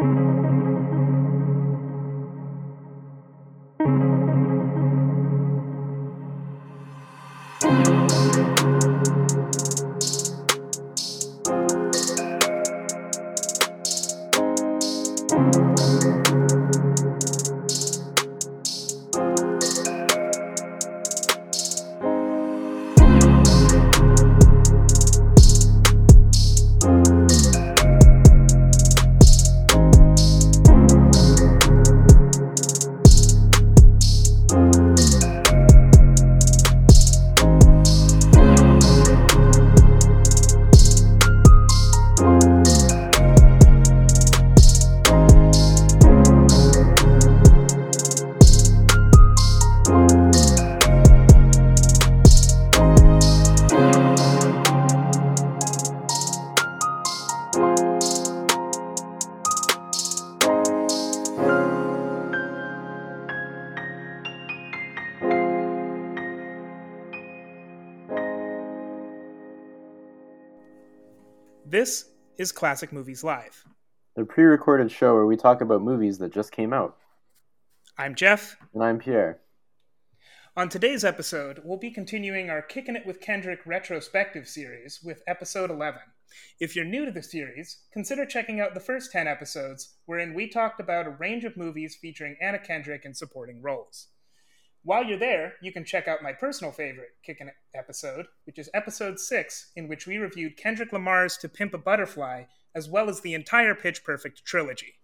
This Classic Movies Live. The pre recorded show where we talk about movies that just came out. I'm Jeff. And I'm Pierre. On today's episode, we'll be continuing our Kicking It with Kendrick retrospective series with episode 11. If you're new to the series, consider checking out the first 10 episodes, wherein we talked about a range of movies featuring Anna Kendrick in supporting roles. While you're there, you can check out my personal favorite Kickin' episode, which is episode 6, in which we reviewed Kendrick Lamar's To Pimp a Butterfly, as well as the entire Pitch Perfect trilogy.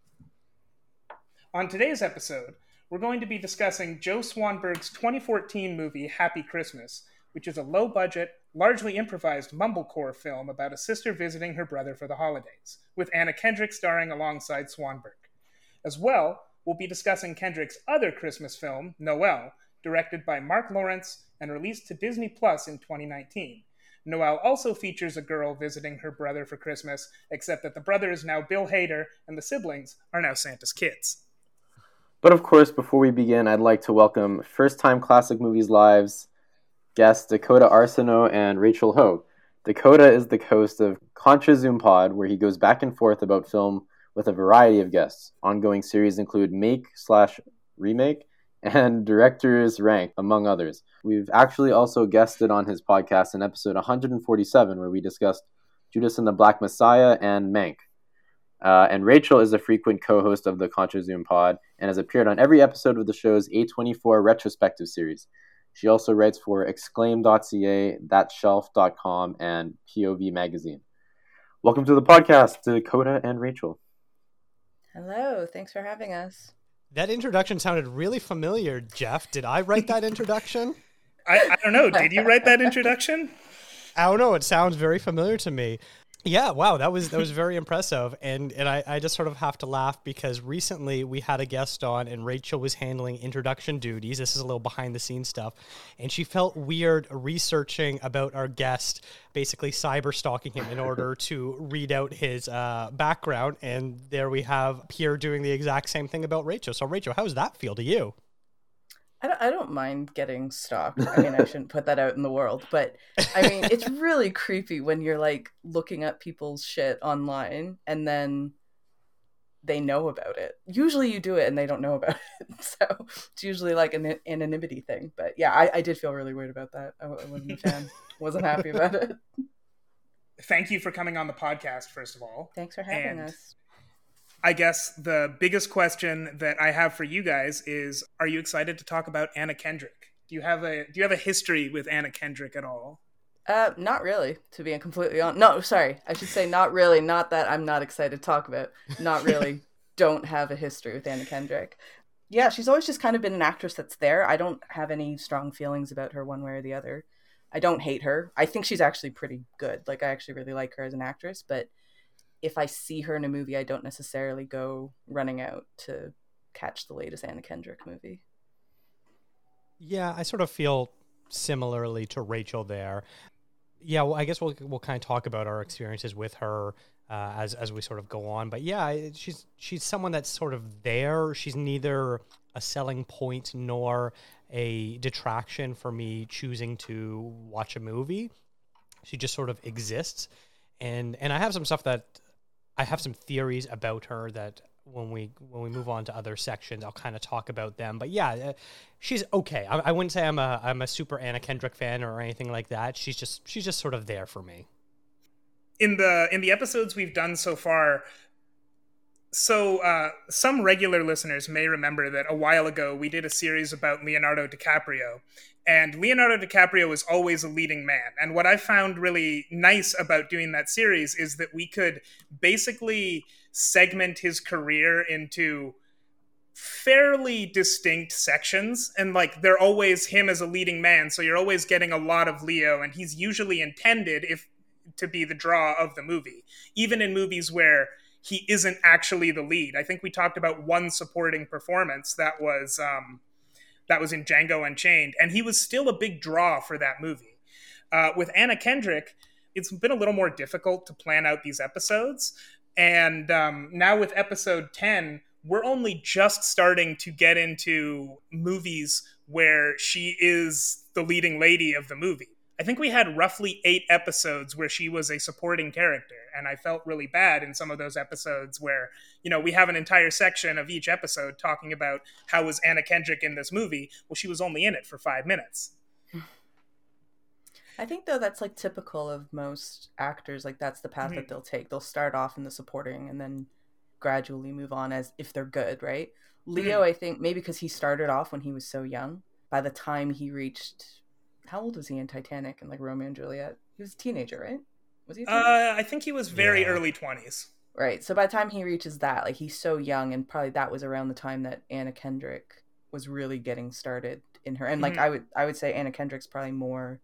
On today's episode, we're going to be discussing Joe Swanberg's 2014 movie Happy Christmas, which is a low budget, largely improvised mumblecore film about a sister visiting her brother for the holidays, with Anna Kendrick starring alongside Swanberg. As well, we'll be discussing Kendrick's other Christmas film, Noelle, directed by Marc Lawrence and released to Disney Plus in 2019. Noelle also features a girl visiting her brother for Christmas, except that the brother is now Bill Hader and the siblings are now Santa's kids. But of course, before we begin, I'd like to welcome first time Classic Movies Lives guests Dakota Arsenault and Rachel Ho. Dakota is the host of Contra Zoom Pod, where he goes back and forth about film with a variety of guests. Ongoing series include Make slash Remake and Director's Rank, among others. We've actually also guested on his podcast in episode 147, where we discussed Judas and the Black Messiah and Mank. Uh, and Rachel is a frequent co host of the Contra Zoom pod and has appeared on every episode of the show's A24 retrospective series. She also writes for exclaim.ca, thatshelf.com, and POV magazine. Welcome to the podcast, Dakota and Rachel. Hello, thanks for having us. That introduction sounded really familiar, Jeff. Did I write that introduction? I, I don't know. Did you write that introduction? I don't know. It sounds very familiar to me. Yeah, wow, that was that was very impressive, and and I, I just sort of have to laugh because recently we had a guest on, and Rachel was handling introduction duties. This is a little behind the scenes stuff, and she felt weird researching about our guest, basically cyber stalking him in order to read out his uh, background. And there we have Pierre doing the exact same thing about Rachel. So Rachel, how does that feel to you? I don't, I don't mind getting stalked. I mean, I shouldn't put that out in the world, but I mean, it's really creepy when you're like looking at people's shit online and then they know about it. Usually you do it and they don't know about it. So it's usually like an anonymity thing. But yeah, I, I did feel really weird about that. I, I wasn't a fan, wasn't happy about it. Thank you for coming on the podcast, first of all. Thanks for having and us. I guess the biggest question that I have for you guys is are you excited to talk about Anna Kendrick? Do you have a do you have a history with Anna Kendrick at all? Uh not really, to be completely honest. No, sorry. I should say not really, not that I'm not excited to talk about. Not really. don't have a history with Anna Kendrick. Yeah, she's always just kind of been an actress that's there. I don't have any strong feelings about her one way or the other. I don't hate her. I think she's actually pretty good. Like I actually really like her as an actress, but if I see her in a movie, I don't necessarily go running out to catch the latest Anna Kendrick movie. Yeah, I sort of feel similarly to Rachel there. Yeah, well, I guess we'll we'll kind of talk about our experiences with her uh, as as we sort of go on. But yeah, she's she's someone that's sort of there. She's neither a selling point nor a detraction for me choosing to watch a movie. She just sort of exists, and and I have some stuff that I have some theories about her that when we when we move on to other sections, I'll kind of talk about them. But yeah, uh, she's okay. I, I wouldn't say I'm a I'm a super Anna Kendrick fan or anything like that. She's just she's just sort of there for me. In the in the episodes we've done so far, so uh, some regular listeners may remember that a while ago we did a series about Leonardo DiCaprio, and Leonardo DiCaprio was always a leading man. And what I found really nice about doing that series is that we could basically segment his career into fairly distinct sections and like they're always him as a leading man so you're always getting a lot of leo and he's usually intended if to be the draw of the movie even in movies where he isn't actually the lead i think we talked about one supporting performance that was um that was in django unchained and he was still a big draw for that movie uh, with anna kendrick it's been a little more difficult to plan out these episodes and um, now with episode 10, we're only just starting to get into movies where she is the leading lady of the movie. I think we had roughly eight episodes where she was a supporting character. And I felt really bad in some of those episodes where, you know, we have an entire section of each episode talking about how was Anna Kendrick in this movie. Well, she was only in it for five minutes. I think though that's like typical of most actors. Like that's the path mm-hmm. that they'll take. They'll start off in the supporting and then gradually move on as if they're good, right? Leo, mm-hmm. I think maybe because he started off when he was so young. By the time he reached, how old was he in Titanic and like Romeo and Juliet? He was a teenager, right? Was he? Uh, I think he was very yeah. early twenties. Right. So by the time he reaches that, like he's so young, and probably that was around the time that Anna Kendrick was really getting started in her. And like mm-hmm. I would, I would say Anna Kendrick's probably more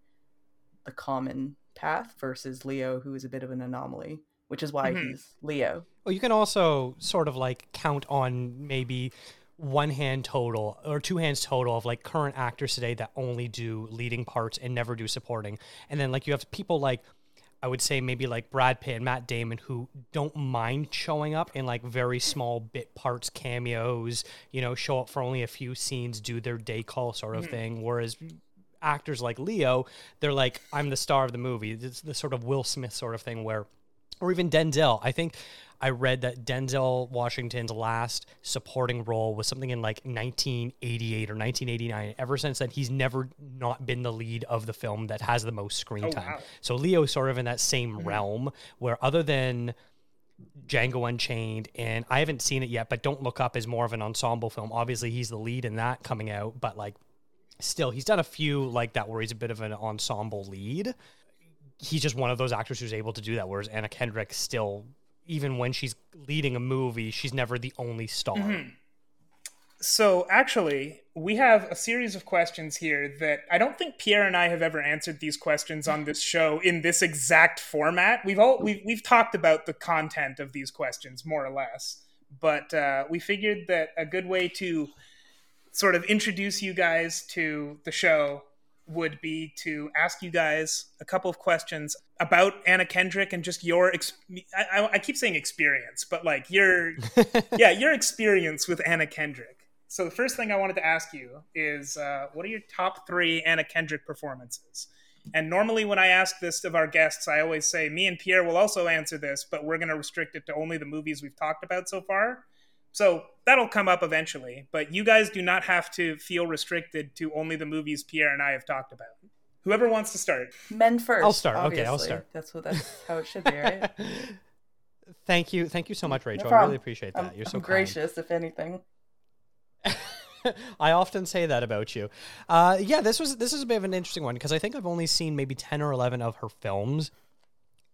the common path versus Leo, who is a bit of an anomaly, which is why mm-hmm. he's Leo. Well, you can also sort of like count on maybe one hand total or two hands total of like current actors today that only do leading parts and never do supporting. And then like you have people like I would say maybe like Brad Pitt and Matt Damon who don't mind showing up in like very small bit parts, cameos, you know, show up for only a few scenes, do their day call sort of mm-hmm. thing. Whereas actors like Leo, they're like, I'm the star of the movie. It's the sort of Will Smith sort of thing where, or even Denzel. I think I read that Denzel Washington's last supporting role was something in like 1988 or 1989. Ever since then, he's never not been the lead of the film that has the most screen oh, time. Wow. So Leo's sort of in that same mm-hmm. realm where, other than Django Unchained, and I haven't seen it yet, but Don't Look Up is more of an ensemble film. Obviously, he's the lead in that coming out, but like still, he's done a few like that where he's a bit of an ensemble lead. He's just one of those actors who's able to do that. Whereas Anna Kendrick still, even when she's leading a movie, she's never the only star. Mm-hmm. So actually, we have a series of questions here that I don't think Pierre and I have ever answered these questions on this show in this exact format. We've all we've we've talked about the content of these questions more or less, but uh, we figured that a good way to sort of introduce you guys to the show would be to ask you guys a couple of questions about Anna Kendrick and just your ex- I, I, keep saying experience, but like your yeah your experience with Anna Kendrick. So the first thing I wanted to ask you is uh, what are your top three Anna Kendrick performances? And normally when I ask this of our guests, I always say me and Pierre will also answer this, but we're going to restrict it to only the movies we've talked about so far. So that'll come up eventually, but you guys do not have to feel restricted to only the movies Pierre and I have talked about. Whoever wants to start. Men first. I'll start. Obviously. Okay, I'll start. That's what that's how it should be, right? Thank you. Thank you so much, Rachel. No I really appreciate that. I'm, You're so I'm gracious, if anything. I often say that about you. Uh, yeah, this was this is a bit of an interesting one because I think I've only seen maybe ten or eleven of her films,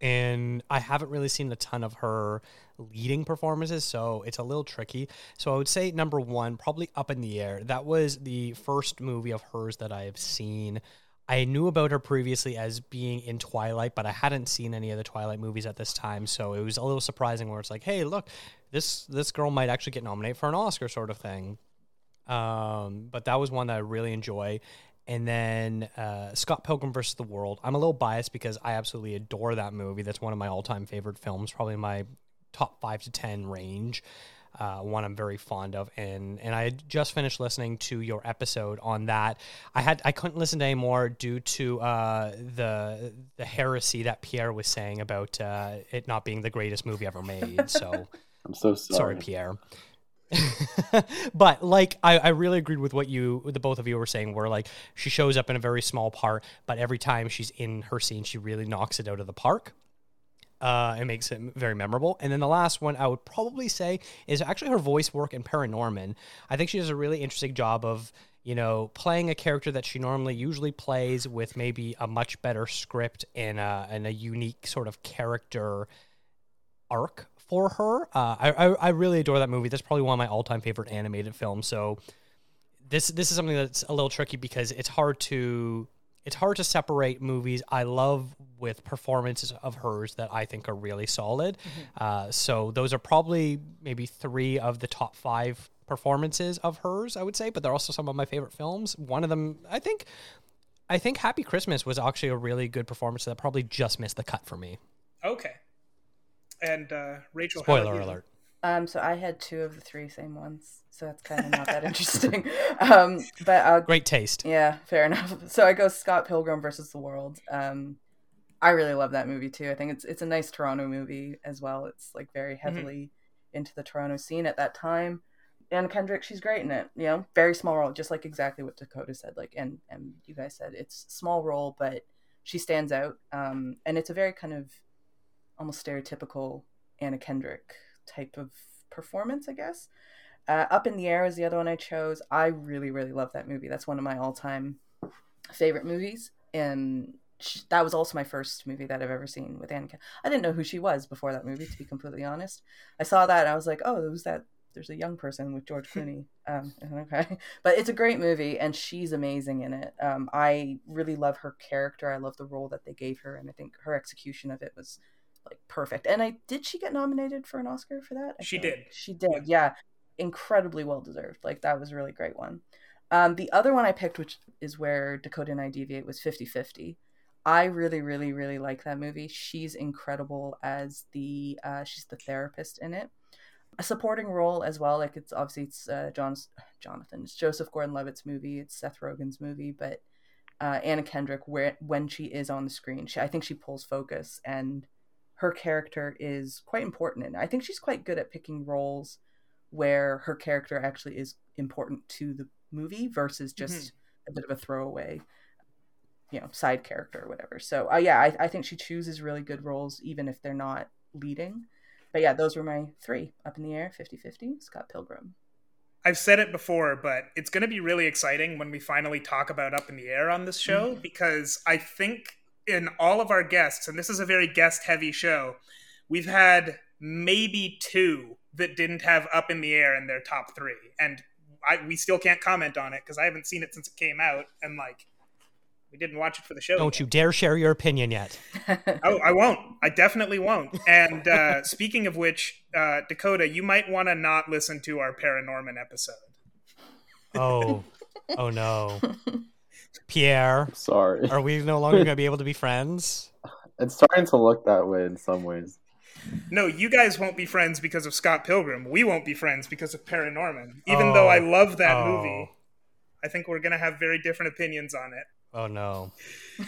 and I haven't really seen a ton of her leading performances, so it's a little tricky. So I would say number one, probably Up in the Air. That was the first movie of hers that I have seen. I knew about her previously as being in Twilight, but I hadn't seen any of the Twilight movies at this time, so it was a little surprising. Where it's like, hey, look, this this girl might actually get nominated for an Oscar, sort of thing. Um, but that was one that I really enjoy. And then uh, Scott Pilgrim versus the World. I'm a little biased because I absolutely adore that movie. That's one of my all-time favorite films, probably my top five to ten range. Uh, one I'm very fond of, and and I just finished listening to your episode on that. I had I couldn't listen to any more due to uh, the the heresy that Pierre was saying about uh, it not being the greatest movie ever made. So I'm so sorry. Sorry, Pierre. but like I, I really agreed with what you the both of you were saying where like she shows up in a very small part but every time she's in her scene she really knocks it out of the park uh, it makes it very memorable. And then the last one I would probably say is actually her voice work in Paranorman. I think she does a really interesting job of, you know, playing a character that she normally usually plays with maybe a much better script and a, and a unique sort of character arc for her. Uh, I, I, I really adore that movie. That's probably one of my all time favorite animated films. So this this is something that's a little tricky because it's hard to it's hard to separate movies I love with performances of hers that I think are really solid. Mm-hmm. Uh, so those are probably maybe three of the top five performances of hers, I would say. But they're also some of my favorite films. One of them, I think, I think Happy Christmas was actually a really good performance that probably just missed the cut for me. Okay. And uh, Rachel, spoiler alert. Um, so I had two of the three same ones, so that's kind of not that interesting. Um, but I'll, great taste. Yeah, fair enough. So I go Scott Pilgrim versus the World. Um, I really love that movie too. I think it's it's a nice Toronto movie as well. It's like very mm-hmm. heavily mm-hmm. into the Toronto scene at that time. Anna Kendrick, she's great in it. You know, very small role, just like exactly what Dakota said. Like, and and you guys said it's small role, but she stands out. Um, and it's a very kind of almost stereotypical Anna Kendrick type of performance, I guess. Uh, Up in the Air is the other one I chose. I really, really love that movie. That's one of my all time favorite movies. And she, that was also my first movie that I've ever seen with Anna. I didn't know who she was before that movie, to be completely honest. I saw that and I was like, oh, who's that? There's a young person with George Clooney. Um, okay, but it's a great movie and she's amazing in it. Um, I really love her character. I love the role that they gave her, and I think her execution of it was like perfect. And I did she get nominated for an Oscar for that? I she did. She did. Yeah. Incredibly well deserved. Like that was a really great one. Um, the other one I picked, which is where Dakota and I deviate, was 50 50. I really, really, really like that movie. She's incredible as the uh, she's the therapist in it. A supporting role as well. Like it's obviously it's uh, John Jonathan. It's Joseph Gordon-Levitt's movie. It's Seth Rogen's movie, but uh, Anna Kendrick, where when she is on the screen, she, I think she pulls focus and her character is quite important and i think she's quite good at picking roles where her character actually is important to the movie versus just mm-hmm. a bit of a throwaway you know side character or whatever so uh, yeah I, I think she chooses really good roles even if they're not leading but yeah those were my three up in the air 50-50 scott pilgrim I've said it before, but it's going to be really exciting when we finally talk about Up in the Air on this show mm-hmm. because I think in all of our guests, and this is a very guest heavy show, we've had maybe two that didn't have Up in the Air in their top three. And I, we still can't comment on it because I haven't seen it since it came out. And like, we didn't watch it for the show. Don't yet. you dare share your opinion yet. oh, I won't. I definitely won't. And uh, speaking of which, uh, Dakota, you might want to not listen to our Paranorman episode. Oh, oh no. Pierre. Sorry. Are we no longer going to be able to be friends? It's starting to look that way in some ways. No, you guys won't be friends because of Scott Pilgrim. We won't be friends because of Paranorman. Even oh, though I love that oh. movie, I think we're going to have very different opinions on it. Oh no.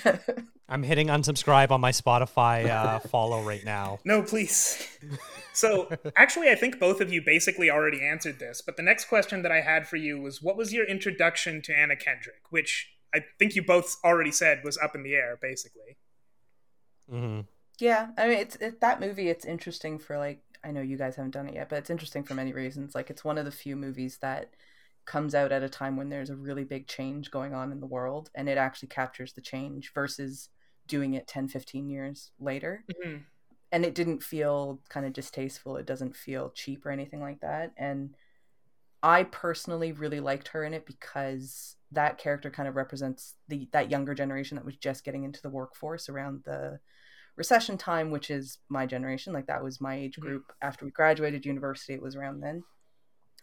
I'm hitting unsubscribe on my Spotify uh, follow right now. No, please. So, actually, I think both of you basically already answered this, but the next question that I had for you was what was your introduction to Anna Kendrick, which I think you both already said was up in the air, basically. Mm-hmm. Yeah, I mean, it's it, that movie. It's interesting for like I know you guys haven't done it yet, but it's interesting for many reasons. Like it's one of the few movies that comes out at a time when there's a really big change going on in the world, and it actually captures the change versus doing it 10, 15 years later. Mm-hmm. And it didn't feel kind of distasteful. It doesn't feel cheap or anything like that. And I personally really liked her in it because that character kind of represents the that younger generation that was just getting into the workforce around the recession time, which is my generation. Like that was my age group. Mm-hmm. After we graduated university, it was around then.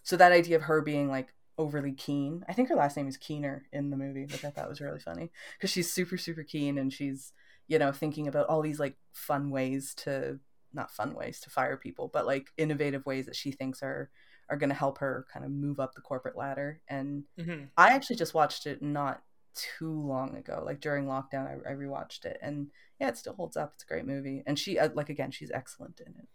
So that idea of her being like overly keen. I think her last name is Keener in the movie, which I thought was really funny because she's super super keen and she's you know thinking about all these like fun ways to not fun ways to fire people, but like innovative ways that she thinks are are going to help her kind of move up the corporate ladder. And mm-hmm. I actually just watched it not too long ago, like during lockdown. I, I rewatched it, and yeah, it still holds up. It's a great movie, and she uh, like again, she's excellent in it.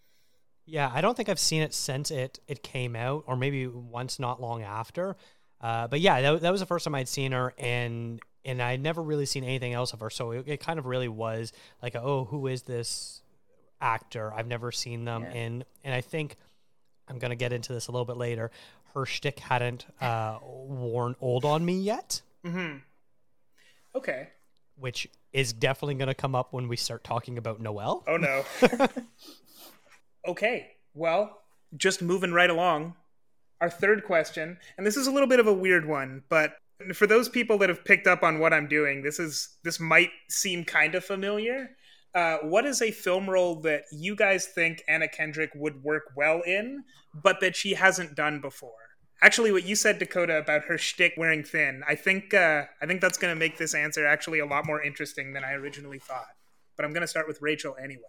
Yeah, I don't think I've seen it since it it came out, or maybe once not long after. Uh, but yeah, that, that was the first time I'd seen her, and and I'd never really seen anything else of her. So it, it kind of really was like, oh, who is this actor? I've never seen them, Yeah. and and I think I'm gonna get into this a little bit later. Her shtick hadn't uh, worn old on me yet, Mm-hmm. Okay. which is definitely gonna come up when we start talking about Noelle. Oh no. okay. Well, just moving right along. Our third question, and this is a little bit of a weird one, but for those people that have picked up on what I'm doing, this is this might seem kind of familiar. Uh, what is a film role that you guys think Anna Kendrick would work well in, but that she hasn't done before? Actually, what you said, Dakota, about her shtick wearing thin, I think uh, I think that's going to make this answer actually a lot more interesting than I originally thought. But I'm going to start with Rachel anyway.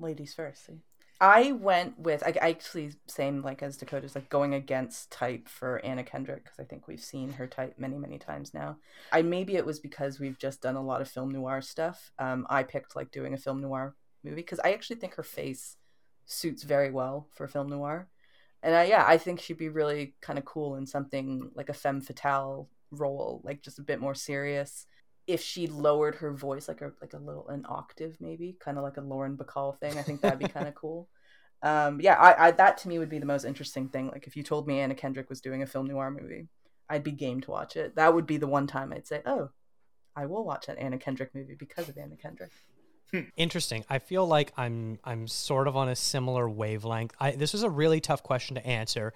ladies first. See? I went with I, actually same like as Dakota's like going against type for Anna Kendrick because I think we've seen her type many many times now. I maybe it was because we've just done a lot of film noir stuff. Um, I picked like doing a film noir movie because I actually think her face suits very well for film noir, and I, yeah, I think she'd be really kind of cool in something like a femme fatale role, like just a bit more serious if she lowered her voice like a like a little an octave maybe kind of like a lauren bacall thing i think that'd be kind of cool um yeah I, I that to me would be the most interesting thing like if you told me anna kendrick was doing a film noir movie i'd be game to watch it that would be the one time i'd say oh i will watch that anna kendrick movie because of anna kendrick Interesting. I feel like I'm I'm sort of on a similar wavelength. I, this is a really tough question to answer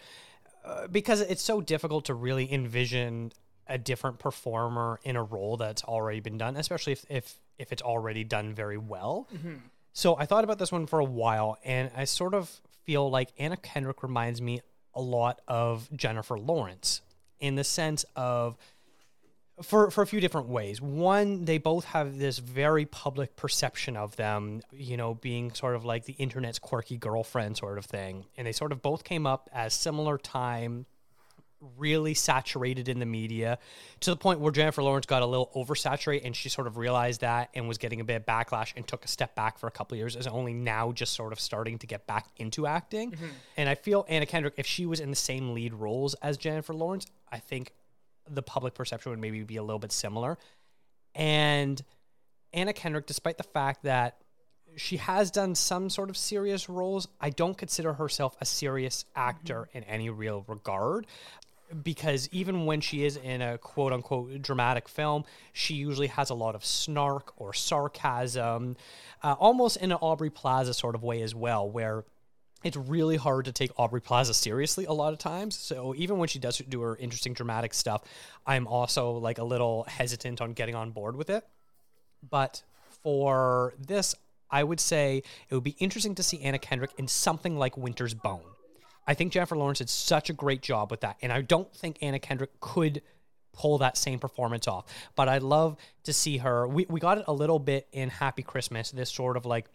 uh, because it's so difficult to really envision a different performer in a role that's already been done, especially if if, if it's already done very well. Mm-hmm. So I thought about this one for a while, and I sort of feel like Anna Kendrick reminds me a lot of Jennifer Lawrence in the sense of for for a few different ways. One, they both have this very public perception of them, you know, being sort of like the internet's quirky girlfriend sort of thing. And they sort of both came up as similar time, really saturated in the media to the point where Jennifer Lawrence got a little oversaturated and she sort of realized that and was getting a bit of backlash and took a step back for a couple of years is only now just sort of starting to get back into acting. Mm-hmm. And I feel Anna Kendrick, if she was in the same lead roles as Jennifer Lawrence, I think the public perception would maybe be a little bit similar. And Anna Kendrick, despite the fact that she has done some sort of serious roles, I don't consider herself a serious actor mm-hmm. in any real regard. Because even when she is in a quote unquote dramatic film, she usually has a lot of snark or sarcasm, uh, almost in an Aubrey Plaza sort of way as well, where it's really hard to take Aubrey Plaza seriously a lot of times. So even when she does do her interesting dramatic stuff, I'm also like a little hesitant on getting on board with it. But for this, I would say it would be interesting to see Anna Kendrick in something like Winter's Bone. I think Jennifer Lawrence did such a great job with that, and I don't think Anna Kendrick could pull that same performance off. But I'd love to see her. We we got it a little bit in Happy Christmas. This sort of like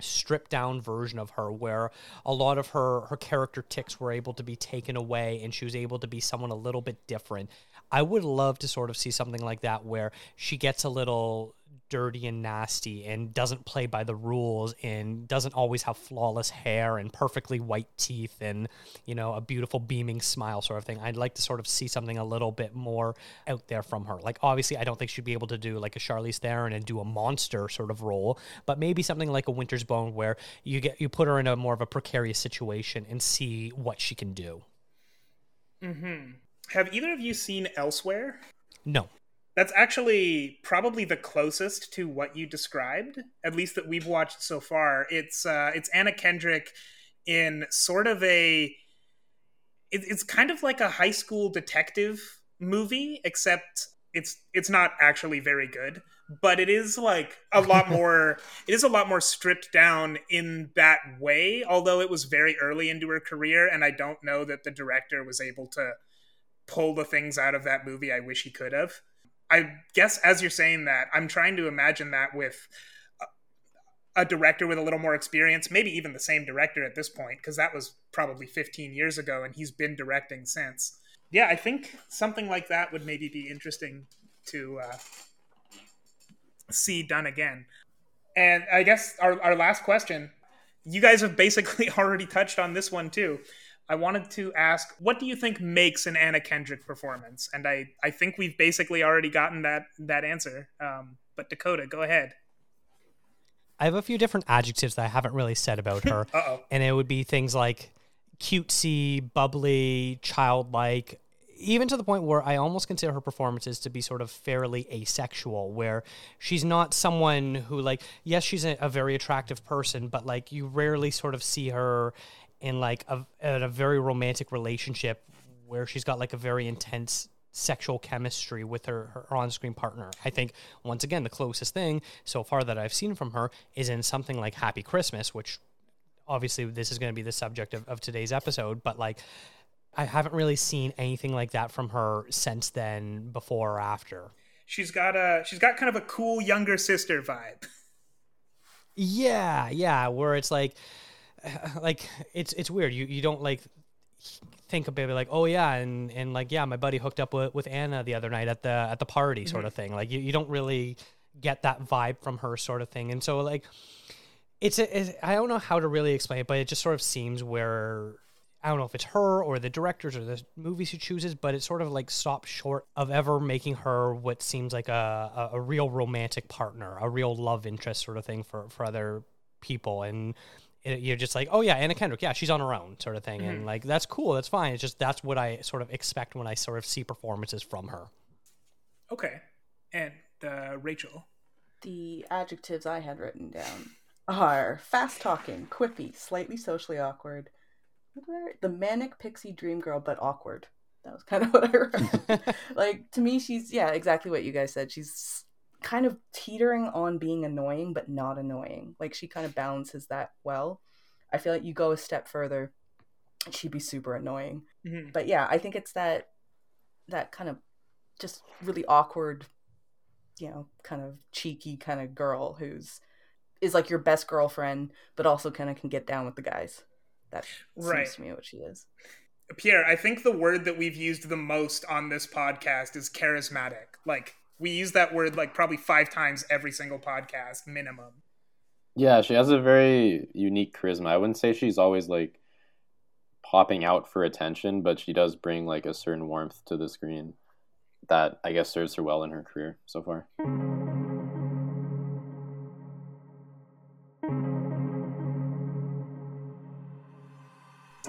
stripped down version of her where a lot of her her character ticks were able to be taken away and she was able to be someone a little bit different i would love to sort of see something like that where she gets a little dirty and nasty and doesn't play by the rules and doesn't always have flawless hair and perfectly white teeth and you know a beautiful beaming smile sort of thing. I'd like to sort of see something a little bit more out there from her. Like obviously i don't think she'd be able to do like a charlize theron and do a monster sort of role but maybe something like a winter's bone where you get you put her in a more of a precarious situation and see what she can do. Mm-hmm. Have either of you seen Elsewhere? no That's actually probably the closest to what you described, at least that we've watched so far. It's uh, it's Anna Kendrick in sort of a. It, it's kind of like a high school detective movie, except it's it's not actually very good. But it is like a lot more. it is a lot more stripped down in that way. Although it was very early into her career, and I don't know that the director was able to pull the things out of that movie I wish he could have. I guess as you're saying that, I'm trying to imagine that with a, director with a little more experience, maybe even the same director at this point, because that was probably 15 years ago and he's been directing since. Yeah, I think something like that would maybe be interesting to uh, see done again. And I guess our, our last question you guys have basically already touched on this one too. I wanted to ask, what do you think makes an Anna Kendrick performance? And I, I think we've basically already gotten that that answer. Um, but Dakota, go ahead. I have a few different adjectives that I haven't really said about her, and it would be things like cutesy, bubbly, childlike, even to the point where I almost consider her performances to be sort of fairly asexual, where she's not someone who, like, yes, she's a, a very attractive person, but like you rarely sort of see her in like a, in a very romantic relationship where she's got like a very intense sexual chemistry with her, her on-screen partner. I think once again the closest thing so far that I've seen from her is in something like Happy Christmas, which obviously this is going to be the subject of, of today's episode, but like I haven't really seen anything like that from her since then, before or after. She's got a she's got kind of a cool younger sister vibe. Yeah, yeah, where it's like like it's it's weird. You you don't like think about it like oh yeah and and like yeah my buddy hooked up with, with Anna the other night at the at the party sort mm-hmm. of thing. Like you, you don't really get that vibe from her sort of thing. And so like it's a, it's, I don't know how to really explain it, but it just sort of seems where I don't know if it's her or the directors or the movies she chooses, but it sort of like stops short of ever making her what seems like a, a, a real romantic partner, a real love interest sort of thing for, for other people. And it, you're just like, oh yeah, Anna Kendrick, yeah, she's on her own, sort of thing, mm-hmm. and like that's cool, that's fine. It's just that's what I sort of expect when I sort of see performances from her. Okay, and uh, Rachel, the adjectives I had written down are fast talking, quippy, slightly socially awkward, the manic pixie dream girl, but awkward. That was kind of what I wrote. like to me, she's yeah, exactly what you guys said. She's kind of teetering on being annoying but not annoying. Like she kind of balances that well. I feel like you go a step further, she'd be super annoying. Mm-hmm. But yeah, I think it's that that kind of just really awkward, you know, kind of cheeky kind of girl who's is like your best girlfriend, but also kind of can get down with the guys. That right. seems to me what she is. Pierre, I think the word that we've used the most on this podcast is charismatic. Like we use that word like probably five times every single podcast minimum. Yeah, she has a very unique charisma. I wouldn't say she's always like popping out for attention, but she does bring like a certain warmth to the screen that I guess serves her well in her career so far.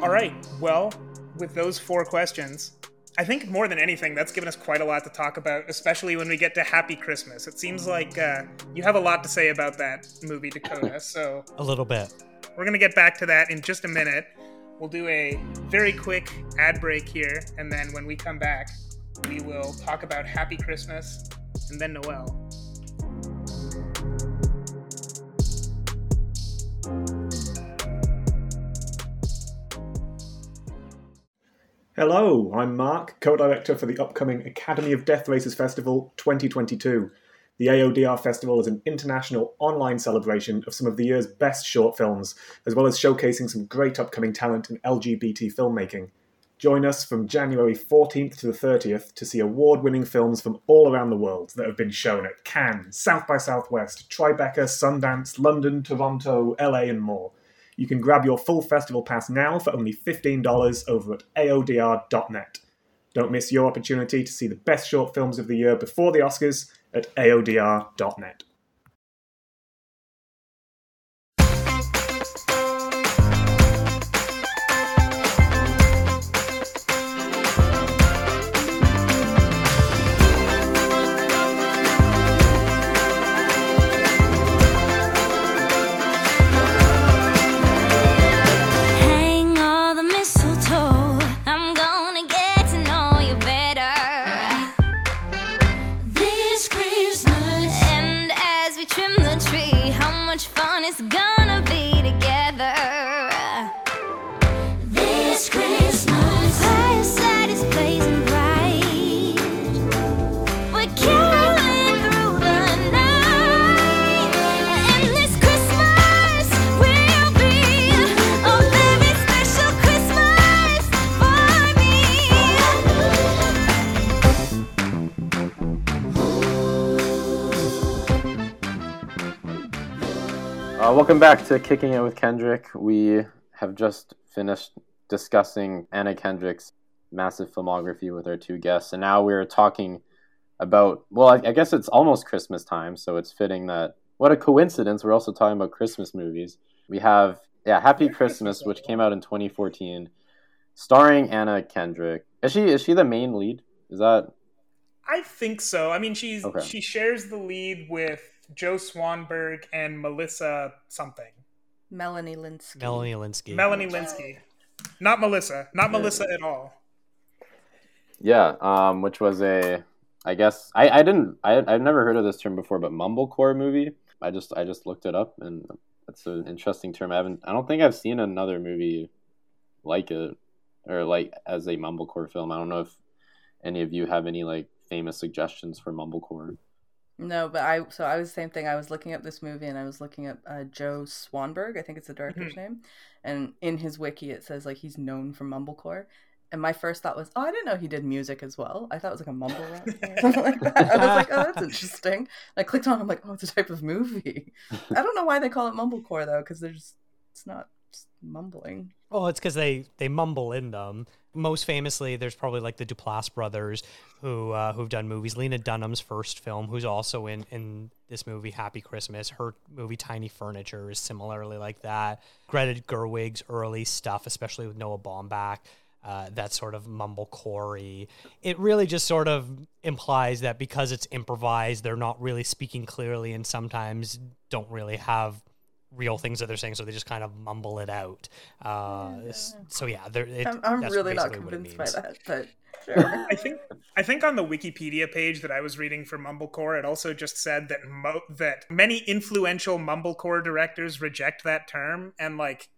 All right. Well, with those four questions, I think more than anything, that's given us quite a lot to talk about, especially when we get to Happy Christmas. It seems like uh, you have a lot to say about that movie, Dakota. So a little bit. We're gonna get back to that in just a minute. We'll do a very quick ad break here, and then when we come back, we will talk about Happy Christmas and then Noelle. Hello, I'm Mark, co director for the upcoming Academy of Death Racers Festival 2022. The AODR Festival is an international online celebration of some of the year's best short films, as well as showcasing some great upcoming talent in LGBT filmmaking. Join us from January 14th to the 30th to see award winning films from all around the world that have been shown at Cannes, South by Southwest, Tribeca, Sundance, London, Toronto, LA, and more. You can grab your full festival pass now for only $15 over at AODR.net. Don't miss your opportunity to see the best short films of the year before the Oscars at AODR.net. welcome back to Kicking It with Kendrick. We have just finished discussing Anna Kendrick's massive filmography with our two guests, and now we're talking about. Well, I, I guess it's almost Christmas time, so it's fitting that. What a coincidence! We're also talking about Christmas movies. We have yeah, Happy Christmas, which came out in 2014, starring Anna Kendrick. Is she is she the main lead? Is that I think so. I mean, she's Okay. she shares the lead with Joe Swanberg and Melissa something. Melanie Lynskey. Melanie Lynskey. Melanie Lynskey. Not Melissa. Not Melissa at all. Yeah, um, which was a, I guess I, I didn't I I've never heard of this term before, but mumblecore movie. I just I just looked it up, and it's an interesting term. I haven't I don't think I've seen another movie like it or like as a mumblecore film. I don't know if any of you have any like famous suggestions for mumblecore. No, but I so I was the same thing. I was looking up this movie and I was looking up uh, Joe Swanberg. I think it's the director's name, and in his wiki it says like he's known for mumblecore. And my first thought was, oh, I didn't know he did music as well. I thought it was like a mumble rap or something like that. I was like, oh, that's interesting. And I clicked on. it, I'm like, oh, it's a type of movie. I don't know why they call it mumblecore though, because there's it's not just mumbling. Well, it's because they they mumble in them. Most famously, there's probably like the Duplass brothers who uh, who've done movies. Lena Dunham's first film, who's also in in this movie, Happy Christmas. Her movie Tiny Furniture is similarly like that. Greta Gerwig's early stuff, especially with Noah Baumbach. Uh, that sort of mumblecore It really just sort of implies that because it's improvised, they're not really speaking clearly, and sometimes don't really have real things that they're saying, so they just kind of mumble it out. Uh, s- So yeah, it, I'm, I'm that's really not basically what it convinced by that, but sure. I think I think on the Wikipedia page that I was reading for Mumblecore, it also just said that mo- that many influential Mumblecore directors reject that term, and like,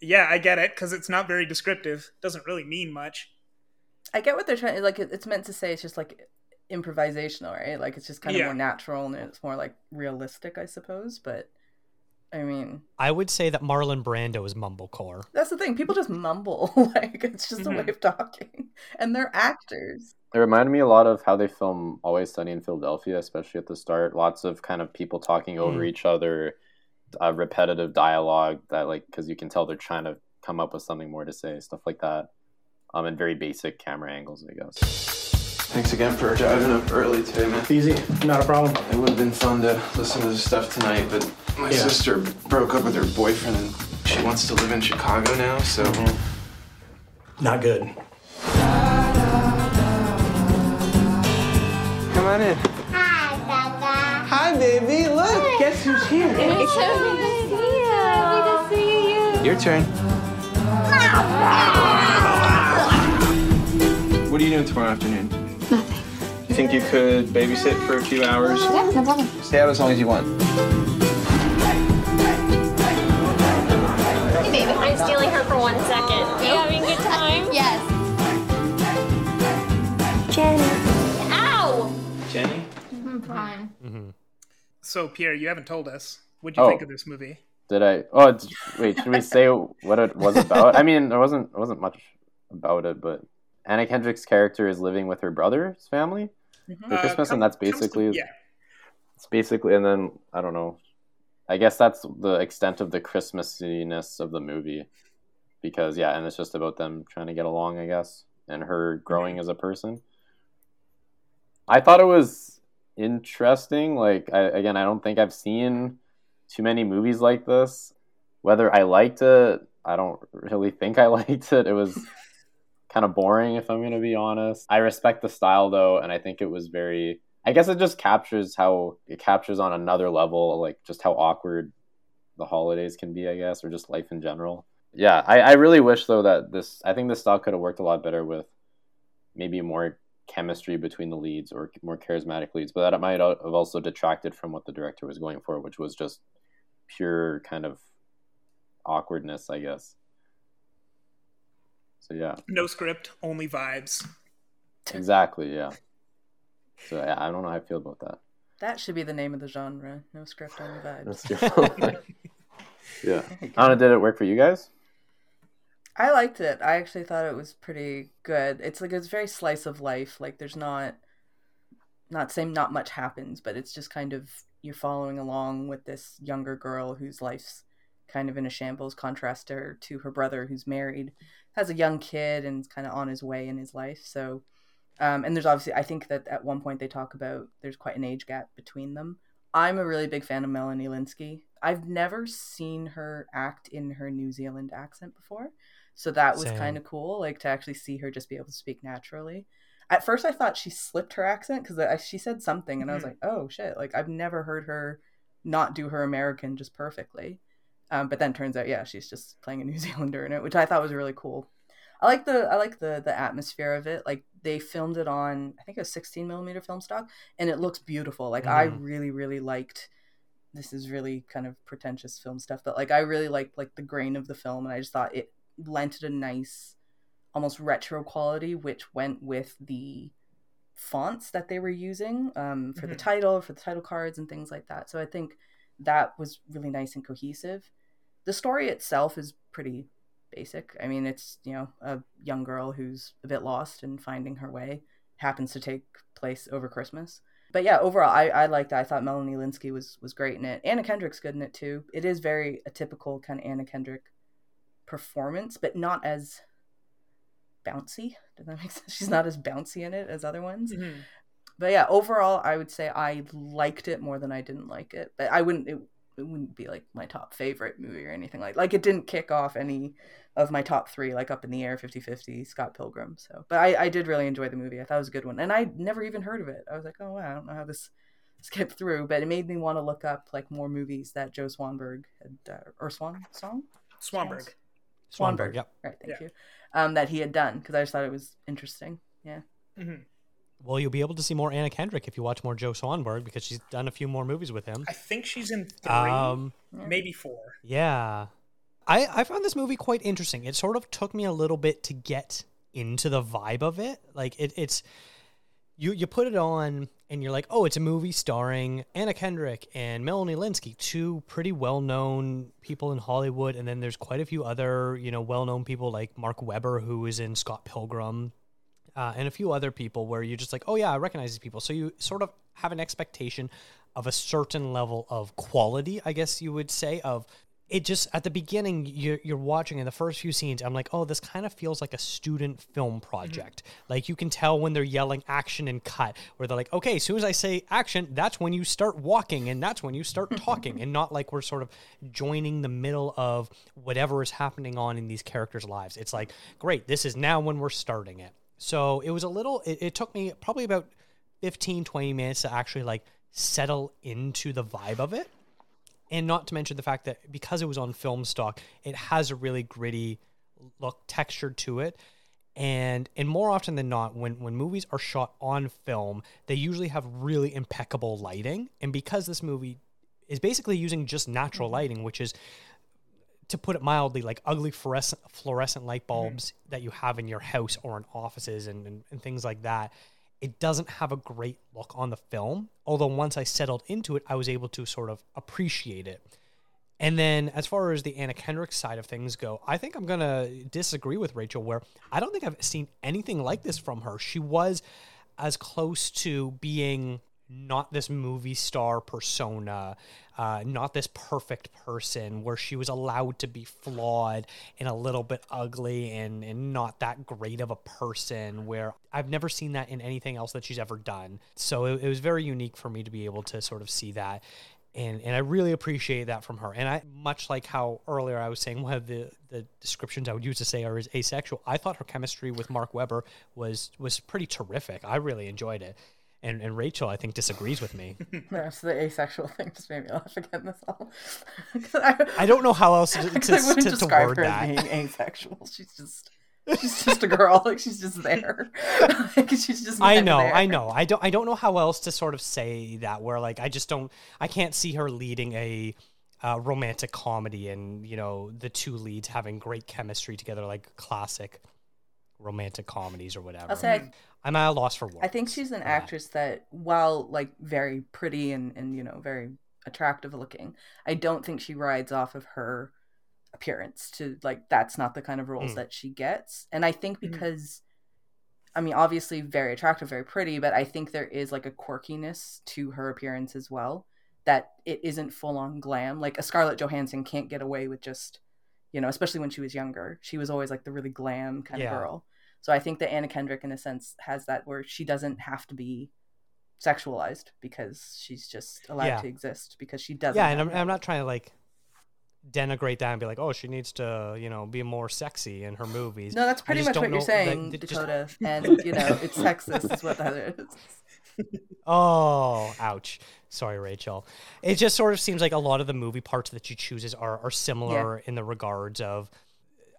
yeah, I get it because it's not very descriptive. Doesn't really mean much. I get what they're trying. Like it's meant to say. It's just like improvisational, right? Like it's just kind of Yeah. more natural and it's more like realistic, I suppose. But I mean, I would say that Marlon Brando is mumblecore. that's the thing. People just mumble. like it's just a way of talking, and they're actors. It reminded me a lot of how they film Always Sunny in Philadelphia, especially at the start. Lots of kind of people talking over Mm. each other, uh, repetitive dialogue that, like, because you can tell they're trying to come up with something more to say, stuff like that. Um, and very basic camera angles, I guess. Thanks again for driving up early today, man. Easy, not a problem. It would have been fun to listen to this stuff tonight, but my Yeah. sister broke up with her boyfriend and she wants to live in Chicago now, so mm-hmm. Not good. come on in. Hi, Dada. Hi, baby. Look, guess who's here? It's so good to see you. Happy to see you. Your turn. What are you doing tomorrow afternoon? Nothing. You think you could babysit for a few hours? Yeah, no problem. Stay out as long as you want. Hey, baby. I'm stealing her for one second. Are You having a good time? Yes. Jenny. Ow! Jenny? I'm fine. Mm-hmm. So Pierre, you haven't told us. What'd you Oh. think of this movie? Did I? Oh, it's, wait. Should we say what it was about? I mean, there wasn't there wasn't much about it, but Anna Kendrick's character is living with her brother's family for Uh, Christmas, come- and that's comes to- basically yeah. it's basically, and then I don't know. I guess that's the extent of the Christmassiness of the movie, because yeah, and it's just about them trying to get along, I guess, and her growing as a person. I thought it was interesting. Like, I, again, I don't think I've seen too many movies like this. Whether I liked it, I don't really think I liked it. It was kind of boring, if I'm going to be honest. I respect the style, though, and I think it was very. I guess it just captures how it captures on another level, like just how awkward the holidays can be, I guess, or just life in general. Yeah, I, I really wish though that this. I think this style could have worked a lot better with maybe more chemistry between the leads or more charismatic leads, but that might have also detracted from what the director was going for, which was just pure kind of awkwardness, I guess. So yeah, No script, only vibes. exactly, yeah. So yeah, I don't know how I feel about that. That should be the name of the genre. No script, only vibes. That's good. yeah. Anna, did it work for you guys? I liked it. I actually thought it was pretty good. It's like it's very slice of life. Like there's not not saying not much happens, but it's just kind of you're following along with this younger girl whose life's kind of in a shambles contrast to, to her brother who's married has a young kid and is kind of on his way in his life. So um, and there's obviously i think that at one point they talk about there's quite an age gap between them. I'm a really big fan of melanie lynskey i've never seen her act in her new zealand accent before. So that was kind of cool like to actually see her just be able to speak naturally. At first i thought she slipped her accent because she said something and i was Mhm. like oh shit. Like i've never heard her not do her american just perfectly um, but then turns out yeah she's just playing a new zealander in it which i thought was really cool i like the i like the the atmosphere of it like they filmed it on i think it was 16 millimeter film stock and it looks beautiful like i Mhm. really really liked this is really kind of pretentious film stuff but like i really liked like the grain of the film and i just thought it lent it a nice almost retro quality which went with the fonts that they were using um, for the Mhm. title for the title cards and things like that so i think that was really nice and cohesive. The story itself is pretty basic. I mean it's you know a young girl who's a bit lost and finding her way happens to take place over christmas. But yeah overall i, I liked it. I thought melanie lynskey was was great in it. Anna kendrick's good in it too. It is very a typical kind of anna kendrick performance but not as bouncy. Does that make sense? She's not as bouncy in it as other ones. Mhm. But yeah overall i would say i liked it more than i didn't like it. But i wouldn't it, it wouldn't be like my top favorite movie or anything like like it didn't kick off any of my top three like up in the air 50-50 scott pilgrim so. But i i did really enjoy the movie. I thought it was a good one. And i never even heard of it. I was like oh wow i don't know how this skipped through. But it made me want to look up like more movies that joe swanberg had uh, or swan song? Swanberg. swanberg Yep. right thank Yeah. you. Um that he had done because i just thought it was interesting. Yeah. Mhm. Well, you'll be able to see more Anna Kendrick if you watch more Joe Swanberg because she's done a few more movies with him. I think she's in three, Um, maybe four. Yeah. I, I found this movie quite interesting. It sort of took me a little bit to get into the vibe of it. Like it, it's you you put it on and you're like, oh, it's a movie starring Anna Kendrick and Melanie Lynskey, two pretty well known people in Hollywood, and then there's quite a few other, you know, well known people like Mark Webber, who is in Scott Pilgrim, uh, and a few other people where you're just like, oh yeah, I recognize these people. So you sort of have an expectation of a certain level of quality, I guess you would say, of it just at the beginning you're, you're watching in the first few scenes i'm like oh this kind of feels like a student film project. Like you can tell when they're yelling action and cut where they're like okay as soon as i say action that's when you start walking and that's when you start talking and not like we're sort of joining the middle of whatever is happening on in these characters lives. It's like great this is now when we're starting it so it was a little it, it took me probably about 15 20 minutes to actually like settle into the vibe of it and not to mention the fact that because it was on film stock, it has a really gritty look texture to it. And and more often than not, when when movies are shot on film, they usually have really impeccable lighting. And because this movie is basically using just natural mm-hmm. lighting, which is to put it mildly, like ugly fluorescent, fluorescent light mm-hmm. bulbs that you have in your house or in offices and, and, and things like that. It doesn't have a great look on the film. Although once I settled into it, I was able to sort of appreciate it. And then as far as the Anna Kendrick side of things go, I think I'm going to disagree with Rachel where I don't think I've seen anything like this from her. She was as close to being not this movie star persona, uh, not this perfect person where she was allowed to be flawed and a little bit ugly and, and not that great of a person where I've never seen that in anything else that she's ever done. So it, it was very unique for me to be able to sort of see that. And, and I really appreciate that from her. And I much like how earlier I was saying one of the, the descriptions I would use to say are is asexual. I thought her chemistry with Mark Webber was was pretty terrific. I really enjoyed it. And and Rachel I think disagrees with me. That's the asexual thing just made me laugh again. This all. 'Cause I, I don't know how else to, to, 'cause I to, to describe word her that. as being asexual. She's just, she's just a girl. Like she's just there. like she's just. I know, there. I know. I don't I don't know how else to sort of say that where like I just don't I can't see her leading a uh, romantic comedy and you know the two leads having great chemistry together like classic romantic comedies or whatever. I'll say I, I'm at a loss for words. I think she's an for actress that, while like very pretty and and you know very attractive looking, I don't think she rides off of her appearance to like that's not the kind of roles Mm. that she gets. And I think Mhm. because I mean obviously very attractive, very pretty, but I think there is like a quirkiness to her appearance as well that it isn't full on glam. Like a Scarlett Johansson can't get away with just, you know, especially when she was younger. She was always like the really glam kind Yeah. of girl. So I think that Anna Kendrick, in a sense, has that where she doesn't have to be sexualized because she's just allowed Yeah. to exist because she doesn't. yeah, and I'm. I'm not trying to like denigrate that and be like, oh, she needs to, you know, be more sexy in her movies. No, that's pretty much what you're saying, like, it just- Dakota. And you know, it's sexist, is what that is. Oh, ouch. Sorry, Rachel. It just sort of seems like a lot of the movie parts that she chooses are, are similar in the regards of,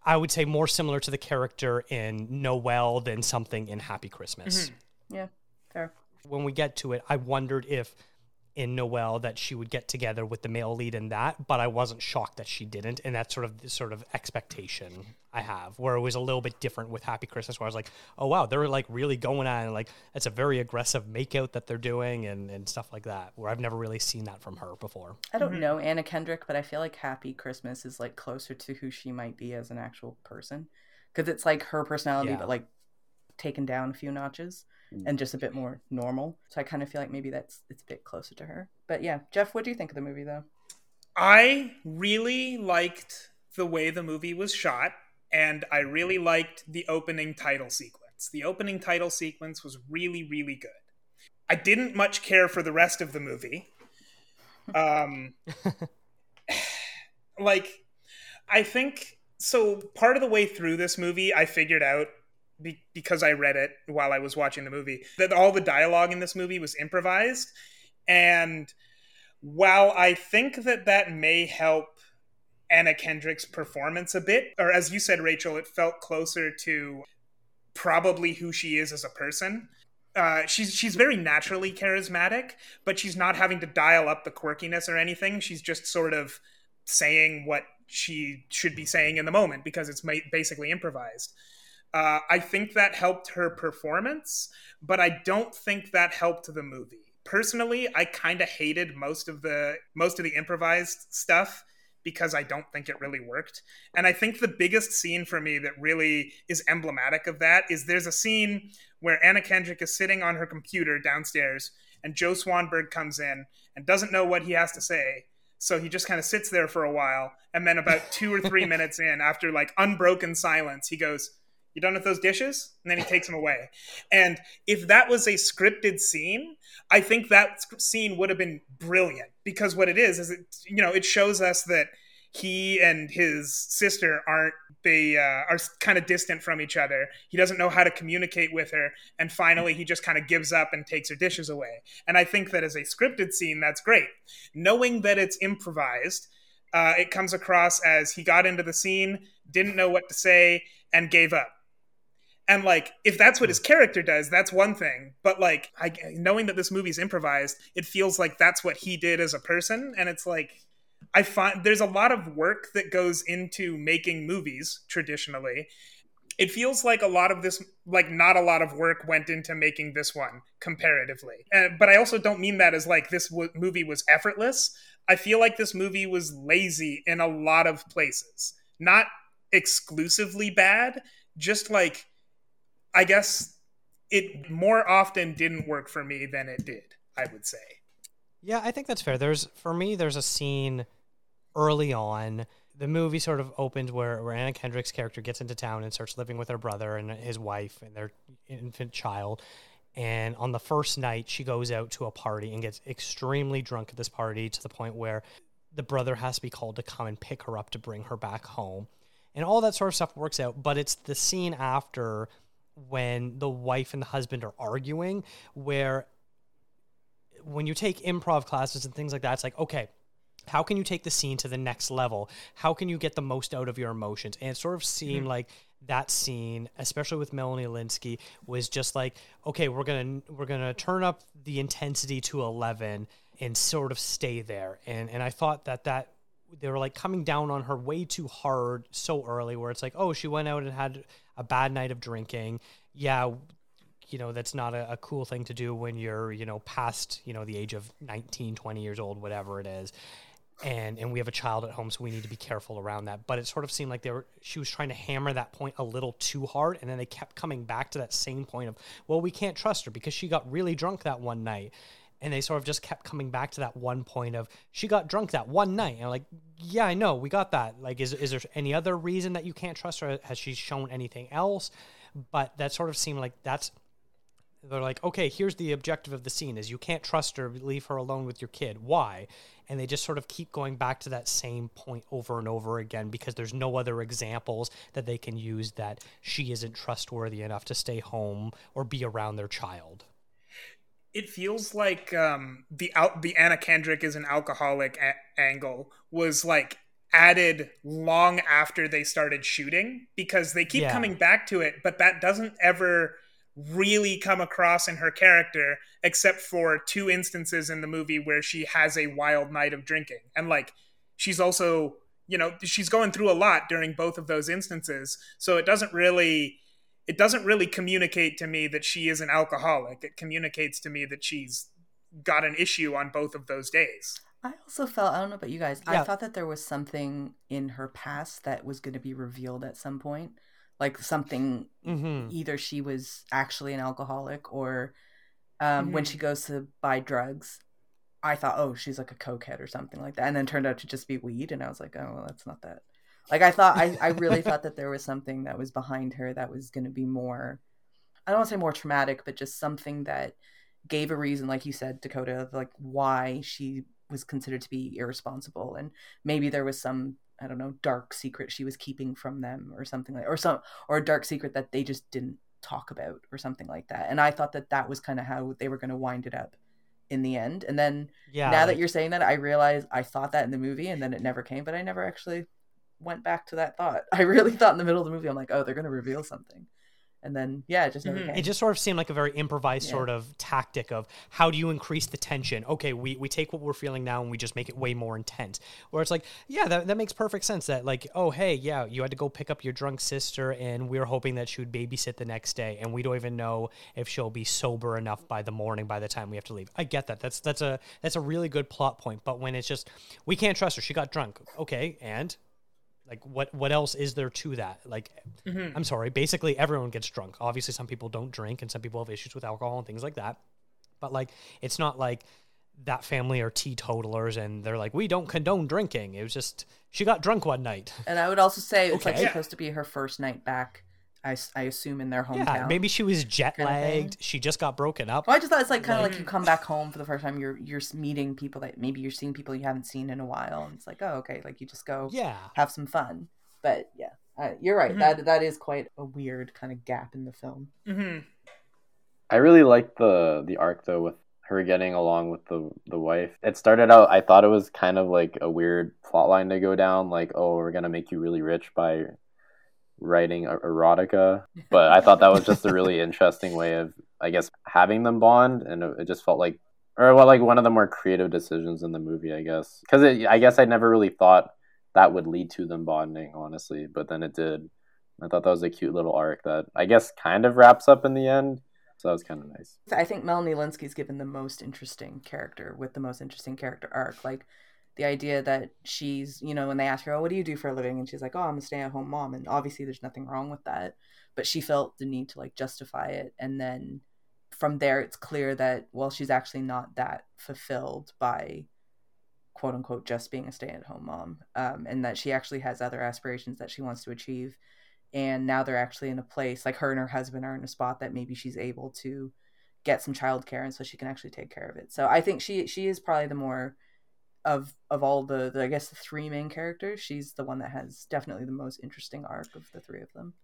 I would say, more similar to the character in Noelle than something in Happy Christmas. Mm-hmm. Yeah, fair. When we get to it, I wondered if in Noelle that she would get together with the male lead in that, but I wasn't shocked that she didn't, and that's sort of the sort of expectation I have, where it was a little bit different with Happy Christmas, where I was like, oh wow, they're like really going at it, like it's a very aggressive makeout that they're doing and, and stuff like that, where I've never really seen that from her before. I don't mm-hmm. know Anna Kendrick, but I feel like Happy Christmas is like closer to who she might be as an actual person, because it's like her personality, Yeah. but like taken down a few notches and just a bit more normal. So I kind of feel like maybe that's it's a bit closer to her. But yeah, Jeff, what do you think of the movie though? I really liked the way the movie was shot, and I really liked the opening title sequence. The opening title sequence was really, really good. I didn't much care for the rest of the movie. Um, like, I think so. Part of the way through this movie, I figured out be- because I read it while I was watching the movie that all the dialogue in this movie was improvised, and while I think that that may help Anna Kendrick's performance a bit, or as you said, Rachel, it felt closer to probably who she is as a person. Uh, she's she's very naturally charismatic, but she's not having to dial up the quirkiness or anything. She's just sort of saying what she should be saying in the moment because it's basically improvised. Uh, I think that helped her performance, but I don't think that helped the movie. Personally, I kind of hated most of the most of the improvised stuff because I don't think it really worked. And I think the biggest scene for me that really is emblematic of that is there's a scene where Anna Kendrick is sitting on her computer downstairs and Joe Swanberg comes in and doesn't know what he has to say. So he just kind of sits there for a while. And then about two or three minutes in, after like unbroken silence, he goes, You done with those dishes? And then he takes them away. And if that was a scripted scene, I think that scene would have been brilliant because what it is is it you know it shows us that he and his sister aren't they uh, are kind of distant from each other. He doesn't know how to communicate with her, and finally he just kind of gives up and takes her dishes away. And I think that as a scripted scene, that's great. Knowing that it's improvised, uh, it comes across as he got into the scene, didn't know what to say, and gave up. And like, if that's what his hmm. character does, that's one thing. But like, I, knowing that this movie's improvised, it feels like that's what he did as a person, and it's like, I find there's a lot of work that goes into making movies traditionally. It feels like a lot of this, like not a lot of work went into making this one comparatively. And, but I also don't mean that as like this w- movie was effortless. I feel like this movie was lazy in a lot of places. Not exclusively bad, just like I guess it more often didn't work for me than it did, I would say. Yeah, I think that's fair. There's for me, there's a scene early on. The movie sort of opens where, where Anna Kendrick's character gets into town and starts living with her brother and his wife and their infant child. And on the first night, she goes out to a party and gets extremely drunk at this party to the point where the brother has to be called to come and pick her up to bring her back home. And all that sort of stuff works out. But it's the scene after when the wife and the husband are arguing where when you take improv classes and things like that, it's like, okay, how can you take the scene to the next level? How can you get the most out of your emotions? And it sort of seemed mm-hmm. like that scene, especially with Melanie Lynskey, was just like, okay, we're gonna we're gonna turn up the intensity to eleven and sort of stay there. And and I thought that that they were like coming down on her way too hard so early, where it's like, oh, she went out and had a bad night of drinking. Yeah, you know that's not a, a, cool thing to do when you're you know past you know the age of 19 20 years old whatever it is. And and we have a child at home so we need to be careful around that. But it sort of seemed like they were she was trying to hammer that point a little too hard and then they kept coming back to that same point of well we can't trust her because she got really drunk that one night and they sort of just kept coming back to that one point of she got drunk that one night. And like yeah i know we got that. Like is, is there any other reason that you can't trust her? Has she shown anything else? But that sort of seemed like that's they're like okay here's the objective of the scene is you can't trust her leave her alone with your kid. Why? And they just sort of keep going back to that same point over and over again because there's no other examples that they can use that she isn't trustworthy enough to stay home or be around their child it feels like um, the out the Anna Kendrick is an alcoholic a- angle was like added long after they started shooting because they keep Yeah. coming back to it, but that doesn't ever really come across in her character except for two instances in the movie where she has a wild night of drinking. And like she's also, you know, she's going through a lot during both of those instances. So it doesn't really it doesn't really communicate to me that she is an alcoholic. It communicates to me that she's got an issue on both of those days. I also felt I don't know about you guys. I thought that there was something in her past that was going to be revealed at some point, like something mm-hmm. either she was actually an alcoholic or um, when Mhm. she goes to buy drugs. I thought, oh, she's like a cokehead or something like that, and then turned out to just be weed, and I was like, oh, well, that's not that. Like I thought, I, I really thought that there was something that was behind her that was going to be more. I don't want to say more traumatic, but just something that gave a reason, like you said, Dakota, of like why she was considered to be irresponsible, and maybe there was some I don't know dark secret she was keeping from them or something like, or some or a dark secret that they just didn't talk about or something like that. And I thought that that was kind of how they were going to wind it up in the end. And then yeah now that you're saying that, I realize I thought that in the movie, and then it never came. But I never actually went back to that thought. I really thought in the middle of the movie, I'm like, oh, they're going to reveal something, and then yeah, it just never Mhm. came. it just sort of seemed like a very improvised Yeah. sort of tactic of how do you increase the tension okay we, we take what we're feeling now and we just make it way more intense where it's like yeah that, that makes perfect sense that like oh hey yeah you had to go pick up your drunk sister and we are hoping that she would babysit the next day and we don't even know if she'll be sober enough by the morning by the time we have to leave i get that that's that's a that's a really good plot point but when it's just we can't trust her she got drunk okay and like what what else is there to that? Like mm-hmm. i'm sorry basically everyone gets drunk. Obviously some people don't drink and some people have issues with alcohol and things like that. But like it's not like that family are teetotalers and they're like we don't condone drinking. It was just she got drunk one night. And I would also say it's like Okay. supposed to be her first night back. I, s- I assume in their hometown. yeah maybe she was jet Kinda lagged she just got broken up Well, I just thought it's like kind of Like- like you come back home for the first time. You're you're meeting people that maybe you're seeing people you haven't seen in a while, and it's like, oh, okay, like you just go yeah have some fun. But yeah, uh, you're right. Mhm. That that is quite a weird kind of gap in the film. hmm I really liked the the arc though with her getting along with the the wife. It started out I thought it was kind of like a weird plot line to go down, like oh we're gonna make you really rich by writing er- erotica. But I thought that was just a really interesting way of I guess having them bond, and it, it just felt like or well like one of the more creative decisions in the movie I guess because I guess I never really thought that would lead to them bonding honestly, but then it did. I thought that was a cute little arc that I guess kind of wraps up in the end. So that was kind of nice. I think Melanie Lynskey's given the most interesting character with the most interesting character arc. Like the idea that she's, you know, when they ask her, "Oh, what do you do for a living?" and she's like, "Oh, I'm a stay-at-home mom," and obviously there's nothing wrong with that, but she felt the need to like justify it, and then from there it's clear that well, she's actually not that fulfilled by quote unquote just being a stay-at-home mom, um, and that she actually has other aspirations that she wants to achieve and now they're actually in a place like her and her husband are in a spot that maybe she's able to get some childcare and so she can actually take care of it. So I think she she is probably the more of of all the, the I guess the three main characters, she's the one that has definitely the most interesting arc of the three of them.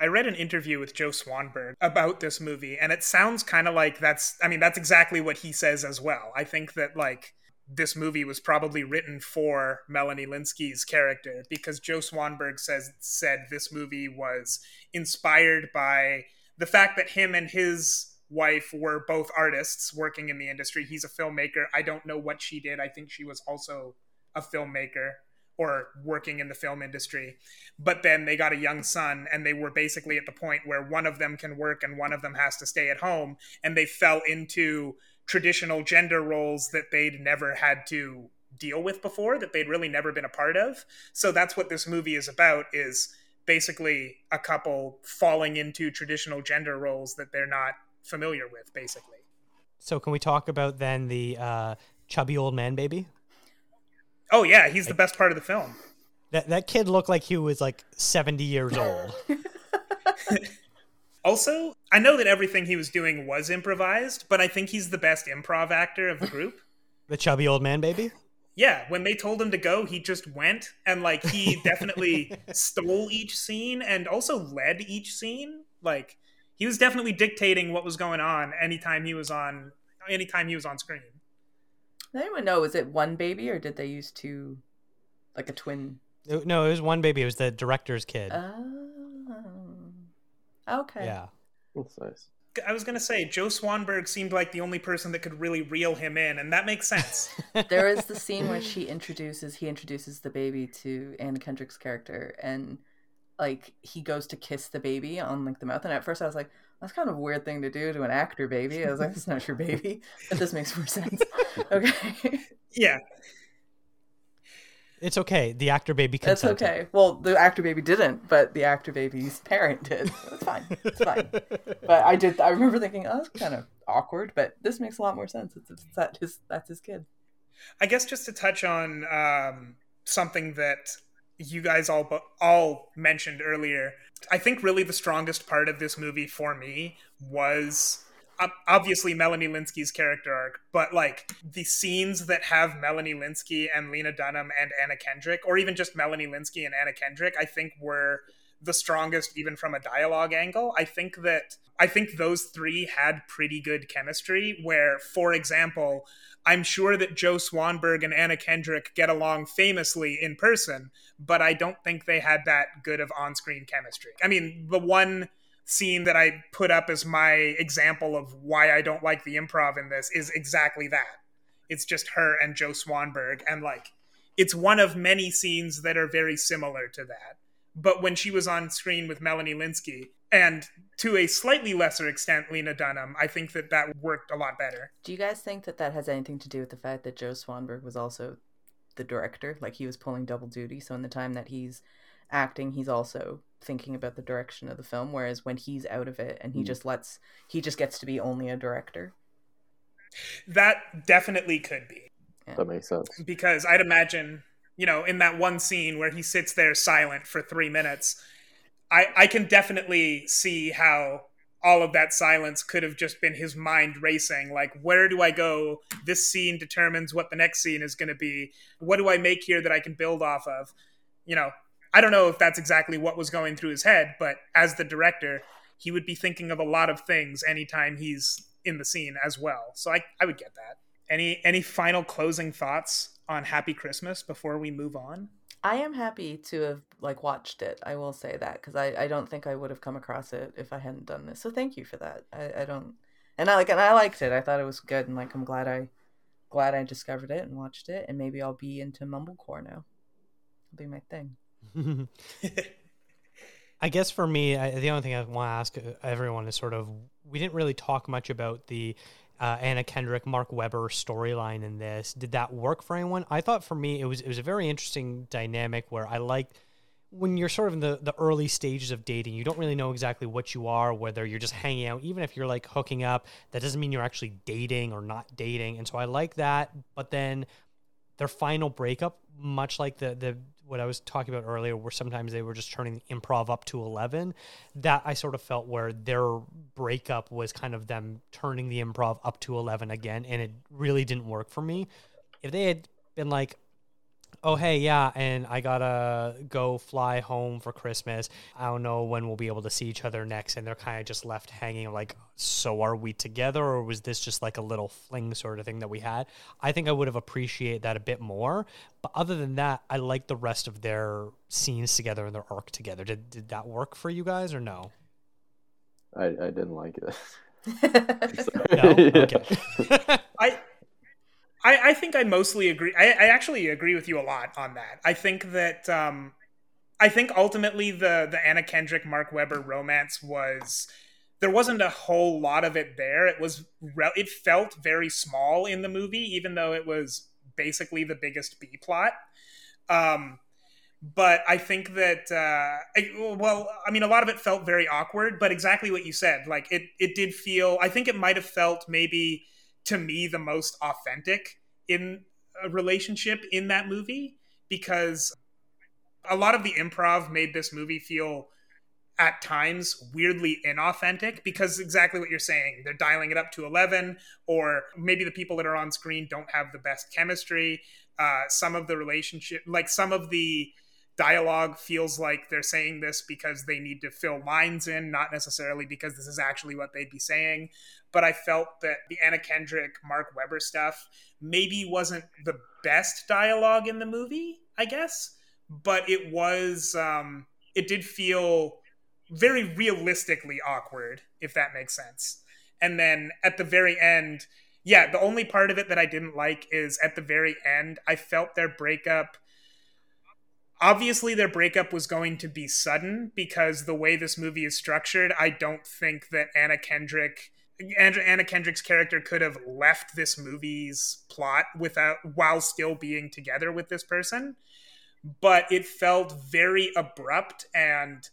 I read an interview with Joe Swanberg about this movie, and it sounds kind of like that's, I mean, that's exactly what he says as well. I think that, like, this movie was probably written for Melanie Lynskey's character because Joe Swanberg says said this movie was inspired by the fact that him and his wife were both artists working in the industry. He's a filmmaker. I don't know what she did. I think she was also a filmmaker or working in the film industry. But then they got a young son and they were basically at the point where one of them can work and one of them has to stay at home and they fell into traditional gender roles that they'd never had to deal with before that they'd really never been a part of. So that's what this movie is about is basically a couple falling into traditional gender roles that they're not familiar with basically. So can we talk about then the uh, chubby old man baby? Oh yeah, he's the best part of the film. That that kid looked like he was like seventy years old. Also, I know that everything he was doing was improvised, but I think he's the best improv actor of the group. the chubby old man baby. Yeah, when they told him to go, he just went and like he definitely stole each scene and also led each scene. Like he was definitely dictating what was going on anytime he was on anytime he was on screen. Does anyone know? Was it one baby or did they use two, like a twin? No, it was one baby. It was the director's kid. Oh, okay. yeah. That's nice. I was gonna say Joe Swanberg seemed like the only person that could really reel him in, and that makes sense. there is the scene where she introduces he introduces the baby to Anna Kendrick's character and like he goes to kiss the baby on like the mouth and at first I was like that's kind of a weird thing to do to an actor baby. I was like, "It's not your baby," but this makes more sense. Okay, yeah, It's okay. The actor baby that's consented. okay. Well, the actor baby didn't, but the actor baby's parent did. It's fine. It's fine. But I did. I remember thinking, "Oh, that's kind of awkward," but this makes a lot more sense. It's, it's that his that's his kid. I guess just to touch on um, something that you guys all all mentioned earlier, I think really the strongest part of this movie for me was obviously Melanie Lynskey's character arc, but like the scenes that have Melanie Lynskey and Lena Dunham and Anna Kendrick, or even just Melanie Lynskey and Anna Kendrick, I think were the strongest even from a dialogue angle. I think that I think those three had pretty good chemistry where for example, I'm sure that Joe Swanberg and Anna Kendrick get along famously in person, but I don't think they had that good of on-screen chemistry. I mean, the one scene that I put up as my example of why I don't like the improv in this is exactly that. It's just her and Joe Swanberg and like it's one of many scenes that are very similar to that. But when she was on screen with Melanie Lynskey and to a slightly lesser extent Lena Dunham, I think that that worked a lot better. Do you guys think that that has anything to do with the fact that Joe Swanberg was also the director? Like he was pulling double duty. So in the time that he's acting, he's also thinking about the direction of the film. Whereas when he's out of it and he Mm. just lets, he just gets to be only a director. That definitely could be. That makes sense. because I'd imagine, you know, in that one scene where he sits there silent for three minutes, I, I can definitely see how all of that silence could have just been his mind racing. Like, where do I go? This scene determines what the next scene is going to be. What do I make here that I can build off of? You know, I don't know if that's exactly what was going through his head, but as the director, he would be thinking of a lot of things anytime he's in the scene as well. So I, I would get that. Any any final closing thoughts on Happy Christmas before we move on? I am happy to have like watched it. I will say that because I, I don't think I would have come across it if I hadn't done this. So thank you for that. I, I don't, and I like and I liked it. I thought it was good, and like I'm glad I glad I discovered it and watched it, and maybe I'll be into mumblecore now. It'll be my thing. I guess for me, I, the only thing I want to ask uh, everyone is sort of we didn't really talk much about the uh, Anna Kendrick, Mark Webber storyline in this. Did that work for anyone? I thought for me it was it was a very interesting dynamic where I liked when you're sort of in the, the early stages of dating, you don't really know exactly what you are, whether you're just hanging out, even if you're like hooking up, that doesn't mean you're actually dating or not dating. And so I like that. But then their final breakup, much like the the what I was talking about earlier, where sometimes they were just turning the improv up to eleven, that I sort of felt where their breakup was kind of them turning the improv up to eleven again, and it really didn't work for me. If they had been like, oh hey yeah and i gotta go fly home for christmas. I don't know when we'll be able to see each other next and they're kind of just left hanging like so are we together or was this just like a little fling sort of thing that we had? I think i would have appreciated that a bit more but other than that i like the rest of their scenes together and their arc together. Did, did that work for you guys or no? I, I didn't like it. no? Yeah. okay. I, I I think I mostly agree. I, I actually agree with you a lot on that. I think that um, I think ultimately the the Anna Kendrick Mark Webber romance was there wasn't a whole lot of it there. It was re- it felt very small in the movie, even though it was basically the biggest B plot. Um, but I think that uh, I, well, I mean, a lot of it felt very awkward. But exactly what you said, like it it did feel. I think it might have felt maybe to me the most authentic in a relationship in that movie because a lot of the improv made this movie feel at times weirdly inauthentic because exactly what you're saying they're dialing it up to 11 or maybe the people that are on screen don't have the best chemistry. Uh, some of the relationship like some of the dialogue feels like they're saying this because they need to fill lines in not necessarily because this is actually what they'd be saying but i felt that the anna kendrick mark webber stuff maybe wasn't the best dialogue in the movie i guess but it was um, it did feel very realistically awkward, if that makes sense. And then at the very end, yeah, the only part of it that I didn't like is at the very end, I felt their breakup. Obviously, their breakup was going to be sudden because the way this movie is structured, I don't think that Anna Kendrick. Anna Kendrick's character could have left this movie's plot without while still being together with this person, but it felt very abrupt and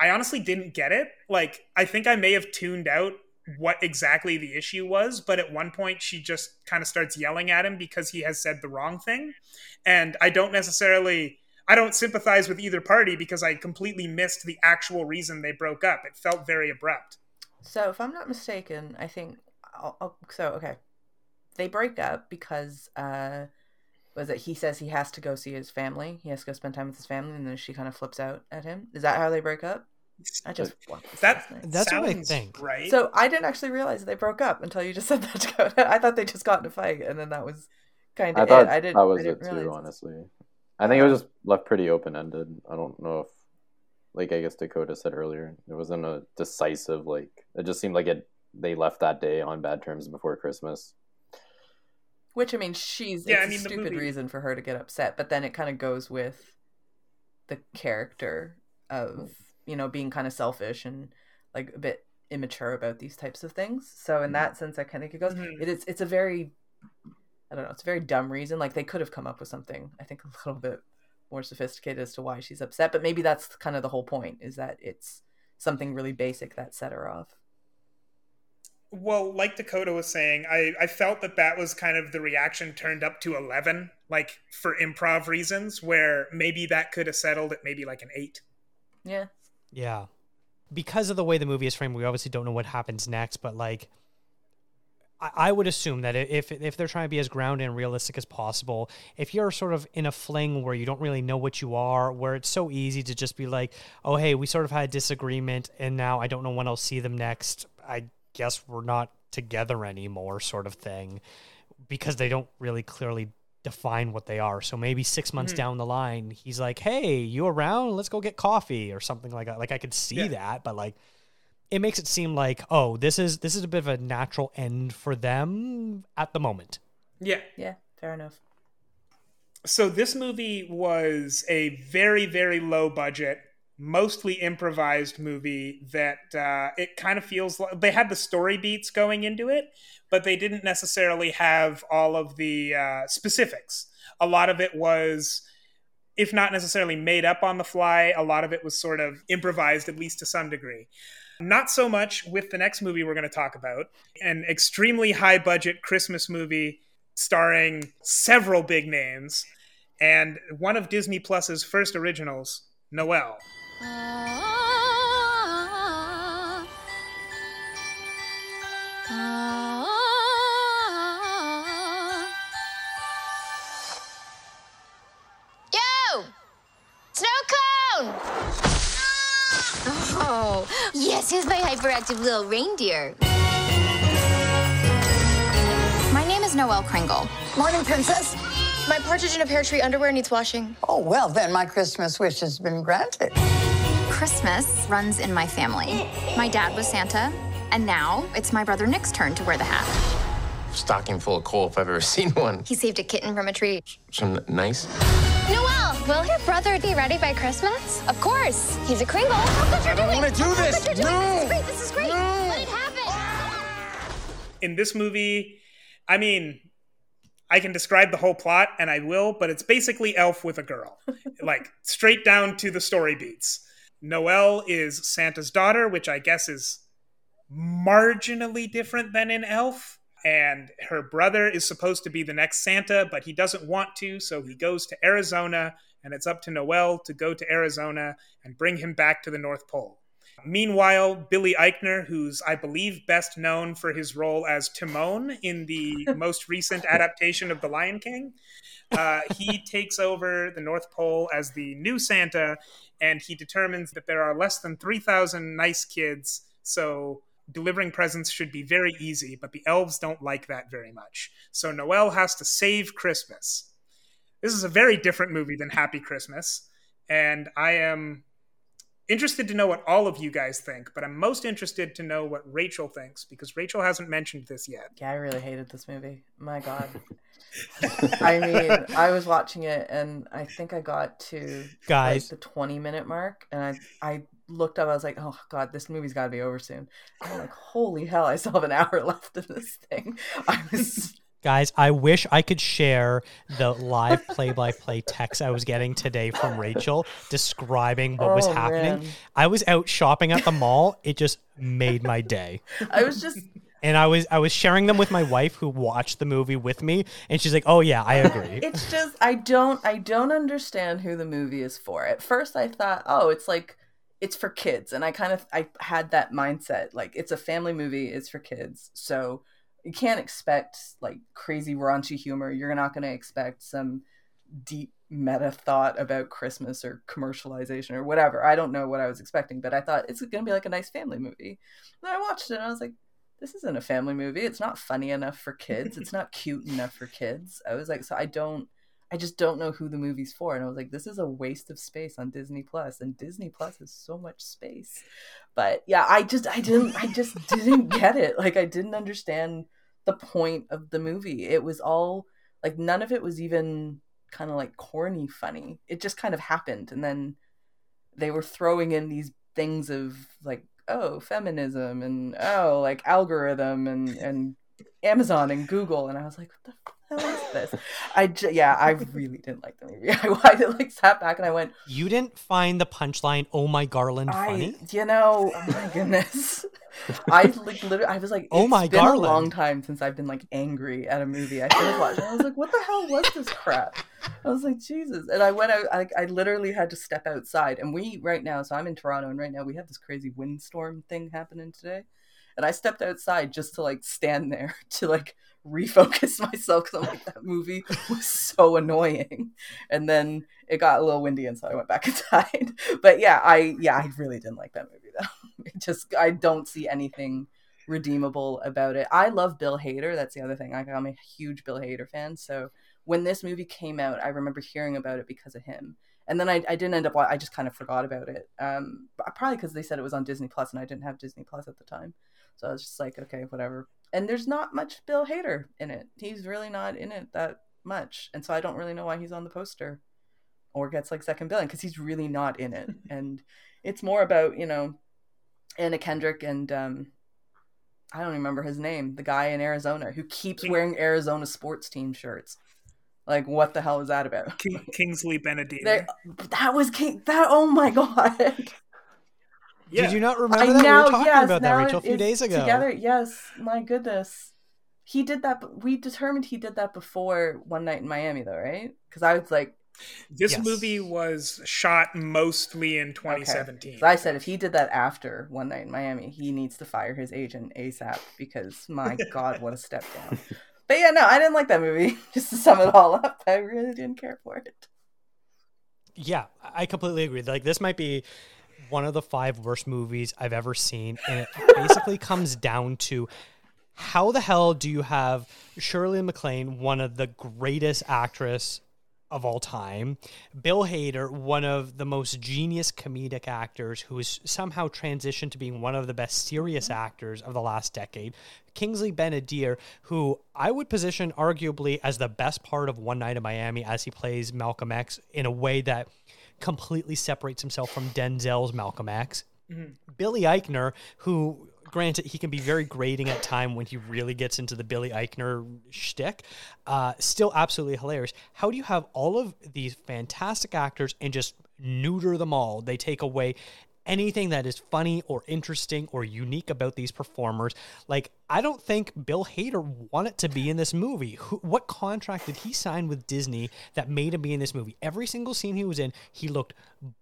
I honestly didn't get it. Like, I think I may have tuned out what exactly the issue was, but at one point she just kind of starts yelling at him because he has said the wrong thing. And I don't necessarily I don't sympathize with either party because I completely missed the actual reason they broke up. It felt very abrupt. So, if I'm not mistaken, I think I'll, I'll, so. Okay, they break up because uh, was it he says he has to go see his family. He has to go spend time with his family, and then she kind of flips out at him. Is that how they break up? I just that that's what I think. Right. So I didn't actually realize they broke up until you just said that. Dakota. I thought they just got in a fight, and then that was kind of. I thought it. I didn't, that was I didn't it too. Honestly, I think it was just left pretty open ended. I don't know if, like I guess Dakota said earlier, it wasn't a decisive like. It just seemed like it. They left that day on bad terms before Christmas. Which I mean, she's Yeah, it's I mean, a stupid movie- reason for her to get upset, but then it kind of goes with the character of you know being kind of selfish and like a bit immature about these types of things. So in that sense, I kind of think it goes. Mhm. It is. It's a very, I don't know. It's a very dumb reason. Like they could have come up with something. I think a little bit more sophisticated as to why she's upset. But maybe that's kind of the whole point is that it's something really basic that set her off. Well, like Dakota was saying, I, I felt that that was kind of the reaction turned up to 11, like for improv reasons, where maybe that could have settled at maybe like an 8. Yeah. Yeah. Because of the way the movie is framed, we obviously don't know what happens next, but like I, would assume that if if they're trying to be as grounded and realistic as possible, if you're sort of in a fling where you don't really know what you are, where it's so easy to just be like, "Oh, hey, we sort of had a disagreement, and now I don't know when I'll see them next. I guess we're not together anymore," sort of thing, because they don't really clearly define what they are. So maybe six months Mhm. down the line, he's like, "Hey, you around? Let's go get coffee or something like that." Like I could see Yeah. that, but like it makes it seem like, "Oh, this is this is a bit of a natural end for them at the moment." Yeah. Yeah. Fair enough. So this movie was a very, very low budget, mostly improvised movie that uh, it kind of feels like they had the story beats going into it, but they didn't necessarily have all of the uh, specifics. A lot of it was, if not necessarily made up on the fly, a lot of it was sort of improvised, at least to some degree. Not so much with the next movie we're going to talk about, an extremely high budget Christmas movie starring several big names and one of Disney Plus's first originals, Noelle. Yo! Yes, here's my hyperactive little reindeer. My name is Noelle Kringle. Morning, Princess. My partridge in a pear tree underwear needs washing. Oh, well, then my Christmas wish has been granted. Christmas runs in my family. My dad was Santa, and now it's my brother Nick's turn to wear the hat. Stocking full of coal if I've ever seen one. He saved a kitten from a tree. Some nice. Noelle, will your brother be ready by Christmas? Of course. He's a Kringle. I don't wanna do this. This is great. This is great. Let it happen. In this movie, I mean, I can describe the whole plot, and I will, but it's basically Elf with a girl. like, straight down to the story beats. Noelle is Santa's daughter, which I guess is marginally different than in Elf. and her brother is supposed to be the next Santa, but he doesn't want to, so he goes to Arizona, and it's up to Noelle to go to Arizona and bring him back to the North Pole. Meanwhile, Billy Eichner, who's I believe best known for his role as Timon in the most recent adaptation of The Lion King, uh, he takes over the North Pole as the new Santa, and he determines that there are less than 3,000 nice kids, so delivering presents should be very easy, but the elves don't like that very much. So Noelle has to save Christmas. This is a very different movie than Happy Christmas, and I am interested to know what all of you guys think, but I'm most interested to know what Rachel thinks because Rachel hasn't mentioned this yet. Yeah, I really hated this movie. My God. I mean, I was watching it and I think I got to Guys. like, the 20 minute mark and I I looked up I was like, "Oh god, this movie's got to be over soon." I'm like, "Holy hell, I still have an hour left of this thing." I was Guys, I wish I could share the live play by play text I was getting today from Rachel describing what was Oh, happening. man. I was out shopping at the mall. It just made my day. I was just And I was I was sharing them with my wife who watched the movie with me and she's like, "Oh yeah, I agree." it's just I don't I don't understand who the movie is for. At first I thought, "Oh, it's like it's for kids." And I kind of I had that mindset like it's a family movie, it's for kids. So you can't expect like crazy raunchy humor. You're not going to expect some deep meta thought about Christmas or commercialization or whatever. I don't know what I was expecting, but I thought it's going to be like a nice family movie. And I watched it and I was like, this isn't a family movie. It's not funny enough for kids. It's not cute enough for kids. I was like, so I don't, I just don't know who the movie's for. And I was like, this is a waste of space on Disney Plus, and Disney Plus has so much space. But yeah, I just, I didn't, I just didn't get it. Like, I didn't understand the point of the movie. It was all like none of it was even kind of like corny funny. It just kind of happened, and then they were throwing in these things of like oh feminism and oh like algorithm and and Amazon and Google and I was like what the hell is this. I j- yeah I really didn't like the movie. I, I like sat back and I went You didn't find the punchline, "Oh my Garland" funny? I you know oh my goodness. I like literally I was like Oh it's my been Garland. a long time since I've been like angry at a movie I finished watching I was like what the hell was this crap? I was like Jesus. And I went out I, I literally had to step outside. And we right now so I'm in Toronto and right now we have this crazy windstorm thing happening today. And I stepped outside just to like stand there to like refocus myself because I'm like that movie was so annoying. And then it got a little windy and so I went back inside. But yeah I yeah I really didn't like that movie though. It just I don't see anything redeemable about it. I love Bill Hader. That's the other thing. Like, I'm a huge Bill Hader fan. So when this movie came out I remember hearing about it because of him. And then I, I didn't end up I just kind of forgot about it. Um probably because they said it was on Disney Plus and I didn't have Disney Plus at the time so I was just like, okay, whatever. And there's not much Bill Hader in it. He's really not in it that much. And so I don't really know why he's on the poster or gets like second billing because he's really not in it. and it's more about, you know, Anna Kendrick and um I don't remember his name, the guy in Arizona who keeps wearing Arizona sports team shirts. Like what the hell is that about? King, Kingsley Benedict. That was King that oh my god. Yeah. Did you not remember I that? now, we were talking yes, about that, now Rachel, a few days ago. Together, yes. My goodness, he did that. but We determined he did that before One Night in Miami, though, right? Because I was like, This Yes. movie was shot mostly in okay. 2017. So I said if he did that after One Night in Miami, he needs to fire his agent ASAP because my God, what a step down. But yeah, no, I didn't like that movie. Just to sum it all up, I really didn't care for it. Yeah, I completely agree. Like this might be one of the five worst movies I've ever seen, and it basically comes down to how the hell do you have Shirley MacLaine, one of the greatest actress of all time, Bill Hader, one of the most genius comedic actors who has somehow transitioned to being one of the best serious mm-hmm. actors of the last decade, Kingsley Ben-Adir, who I would position arguably as the best part of One Night in Miami as he plays Malcolm X in a way that completely separates himself from Denzel's Malcolm X. Billy Eichner, who granted he can be very grating at time when he really gets into the Billy Eichner shtick, uh, still absolutely hilarious. How do you have all of these fantastic actors and just neuter them all? They take away anything that is funny or interesting or unique about these performers. Like, I don't think Bill Hader wanted to be in this movie. Who, what contract did he sign with Disney that made him be in this movie? Every single scene he was in, he looked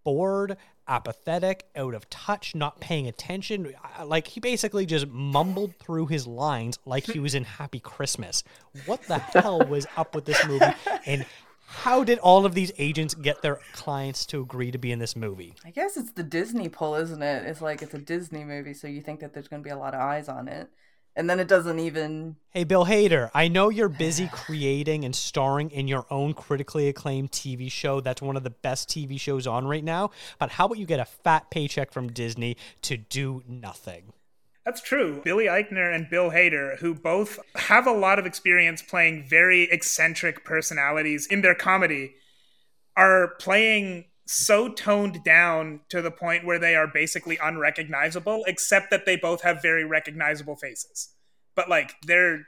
bored, apathetic, out of touch, not paying attention. Like, he basically just mumbled through his lines like he was in Happy Christmas. What the hell was up with this movie? And how did all of these agents get their clients to agree to be in this movie? I guess it's the Disney pull, isn't it? It's like it's a Disney movie, so you think that there's going to be a lot of eyes on it. And then it doesn't even. Hey, Bill Hader, I know you're busy creating and starring in your own critically acclaimed TV show. That's one of the best TV shows on right now. But how about you get a fat paycheck from Disney to do nothing? That's true. Billy Eichner and Bill Hader, who both have a lot of experience playing very eccentric personalities in their comedy, are playing so toned down to the point where they are basically unrecognizable, except that they both have very recognizable faces. But like they're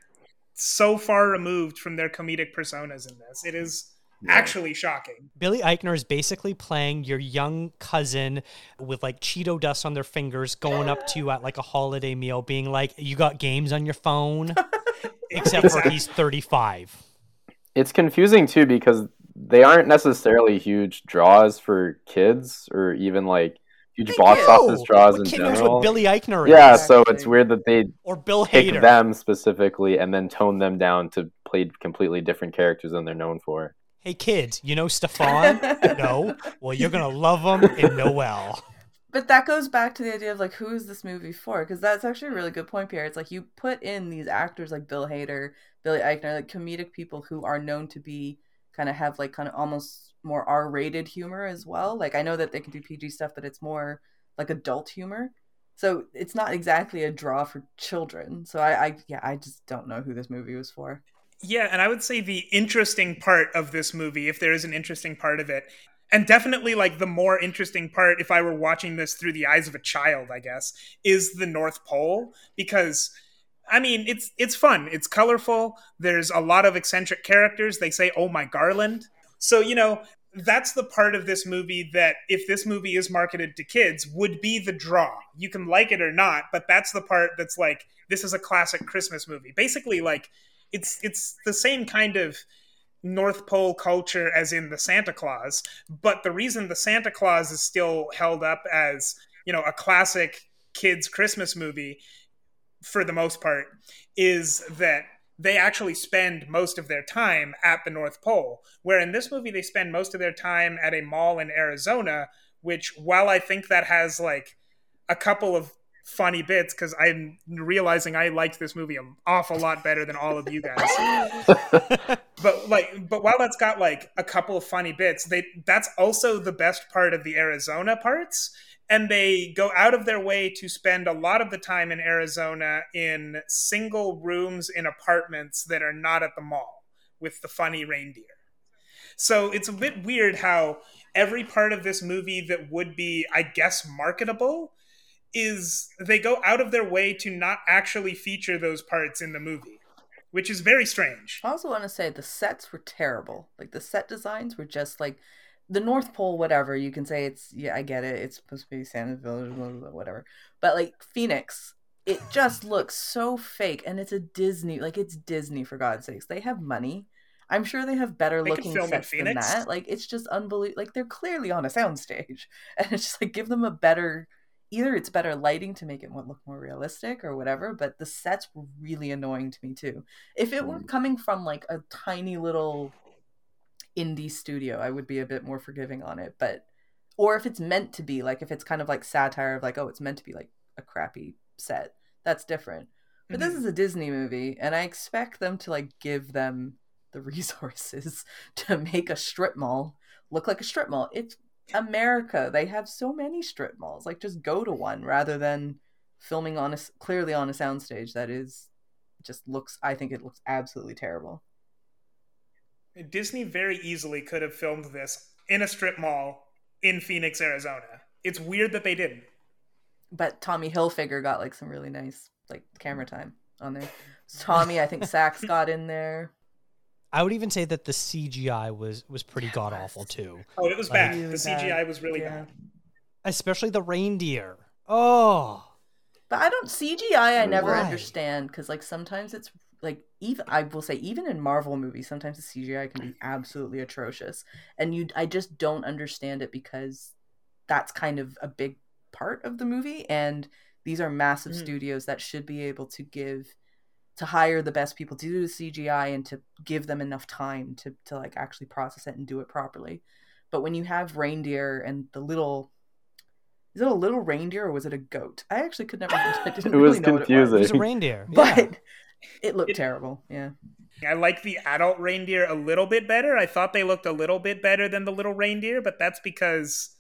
so far removed from their comedic personas in this. It is yeah. actually shocking. Billy Eichner is basically playing your young cousin with like Cheeto dust on their fingers, going up to you at like a holiday meal, being like, "You got games on your phone," except for he's thirty-five. It's confusing too because they aren't necessarily huge draws for kids or even like huge they box do. office draws what in general. Billy Eichner. Yeah, so it's weird that they or Bill pick Hader. them specifically and then tone them down to play completely different characters than they're known for hey kids, you know Stefan? no. Well, you're gonna love them in Noelle. But that goes back to the idea of like, who is this movie for? Because that's actually a really good point, Pierre. It's like you put in these actors like Bill Hader, Billy Eichner, like comedic people who are known to be kind of have like kind of almost more R-rated humor as well. Like I know that they can do PG stuff, but it's more like adult humor. So it's not exactly a draw for children. So I, I yeah, I just don't know who this movie was for. Yeah, and I would say the interesting part of this movie, if there is an interesting part of it, and definitely like the more interesting part, if I were watching this through the eyes of a child, I guess, is the North Pole because. I mean, it's it's fun. It's colorful. There's a lot of eccentric characters. They say, "Oh my Garland." So, you know, that's the part of this movie that if this movie is marketed to kids would be the draw. You can like it or not, but that's the part that's like this is a classic Christmas movie. Basically like it's it's the same kind of North Pole culture as in the Santa Claus, but the reason the Santa Claus is still held up as you know a classic kids Christmas movie for the most part is that they actually spend most of their time at the North Pole. Where in this movie, they spend most of their time at a mall in Arizona, which, while I think that has like a couple of funny bits because I'm realizing I liked this movie an awful lot better than all of you guys. but like, but while that's got like a couple of funny bits, they that's also the best part of the Arizona parts. And they go out of their way to spend a lot of the time in Arizona in single rooms in apartments that are not at the mall with the funny reindeer. So it's a bit weird how every part of this movie that would be, I guess, marketable is they go out of their way to not actually feature those parts in the movie, which is very strange. I also want to say the sets were terrible. Like the set designs were just like the North Pole, whatever. You can say it's yeah, I get it. It's supposed to be Santa's Village, whatever. But like Phoenix, it just looks so fake, and it's a Disney. Like it's Disney for God's sakes. They have money. I'm sure they have better they looking sets than that. Like it's just unbelievable. Like they're clearly on a soundstage, and it's just like give them a better either it's better lighting to make it look more realistic or whatever, but the sets were really annoying to me too. If it were mm. coming from like a tiny little indie studio, I would be a bit more forgiving on it. But or if it's meant to be like if it's kind of like satire of like oh it's meant to be like a crappy set, that's different. But mm-hmm. this is a Disney movie, and I expect them to like give them the resources to make a strip mall look like a strip mall. It's America. They have so many strip malls. Like just go to one rather than filming on a clearly on a soundstage that is just looks I think it looks absolutely terrible. Disney very easily could have filmed this in a strip mall in Phoenix, Arizona. It's weird that they didn't. But Tommy Hilfiger got like some really nice like camera time on there. Tommy, I think Sachs got in there. I would even say that the CGI was was pretty god awful too. Oh, it was like, bad. The CGI was really yeah. bad. especially the reindeer. Oh, But I don't CGI. I never Why? understand because like sometimes it's like even I will say even in Marvel movies sometimes the CGI can be absolutely atrocious, and you I just don't understand it because that's kind of a big part of the movie, and these are massive Mhm. studios that should be able to give to hire the best people to do the CGI and to give them enough time to to like actually process it and do it properly. But when you have reindeer and the little is it a little reindeer or was it a goat? I actually could never. I didn't It was know what confusing. it was It a reindeer. was, yeah. but it looked It- terrible. Yeah. I like the adult reindeer a little bit better. I thought they looked a little bit better than the little reindeer, but that's because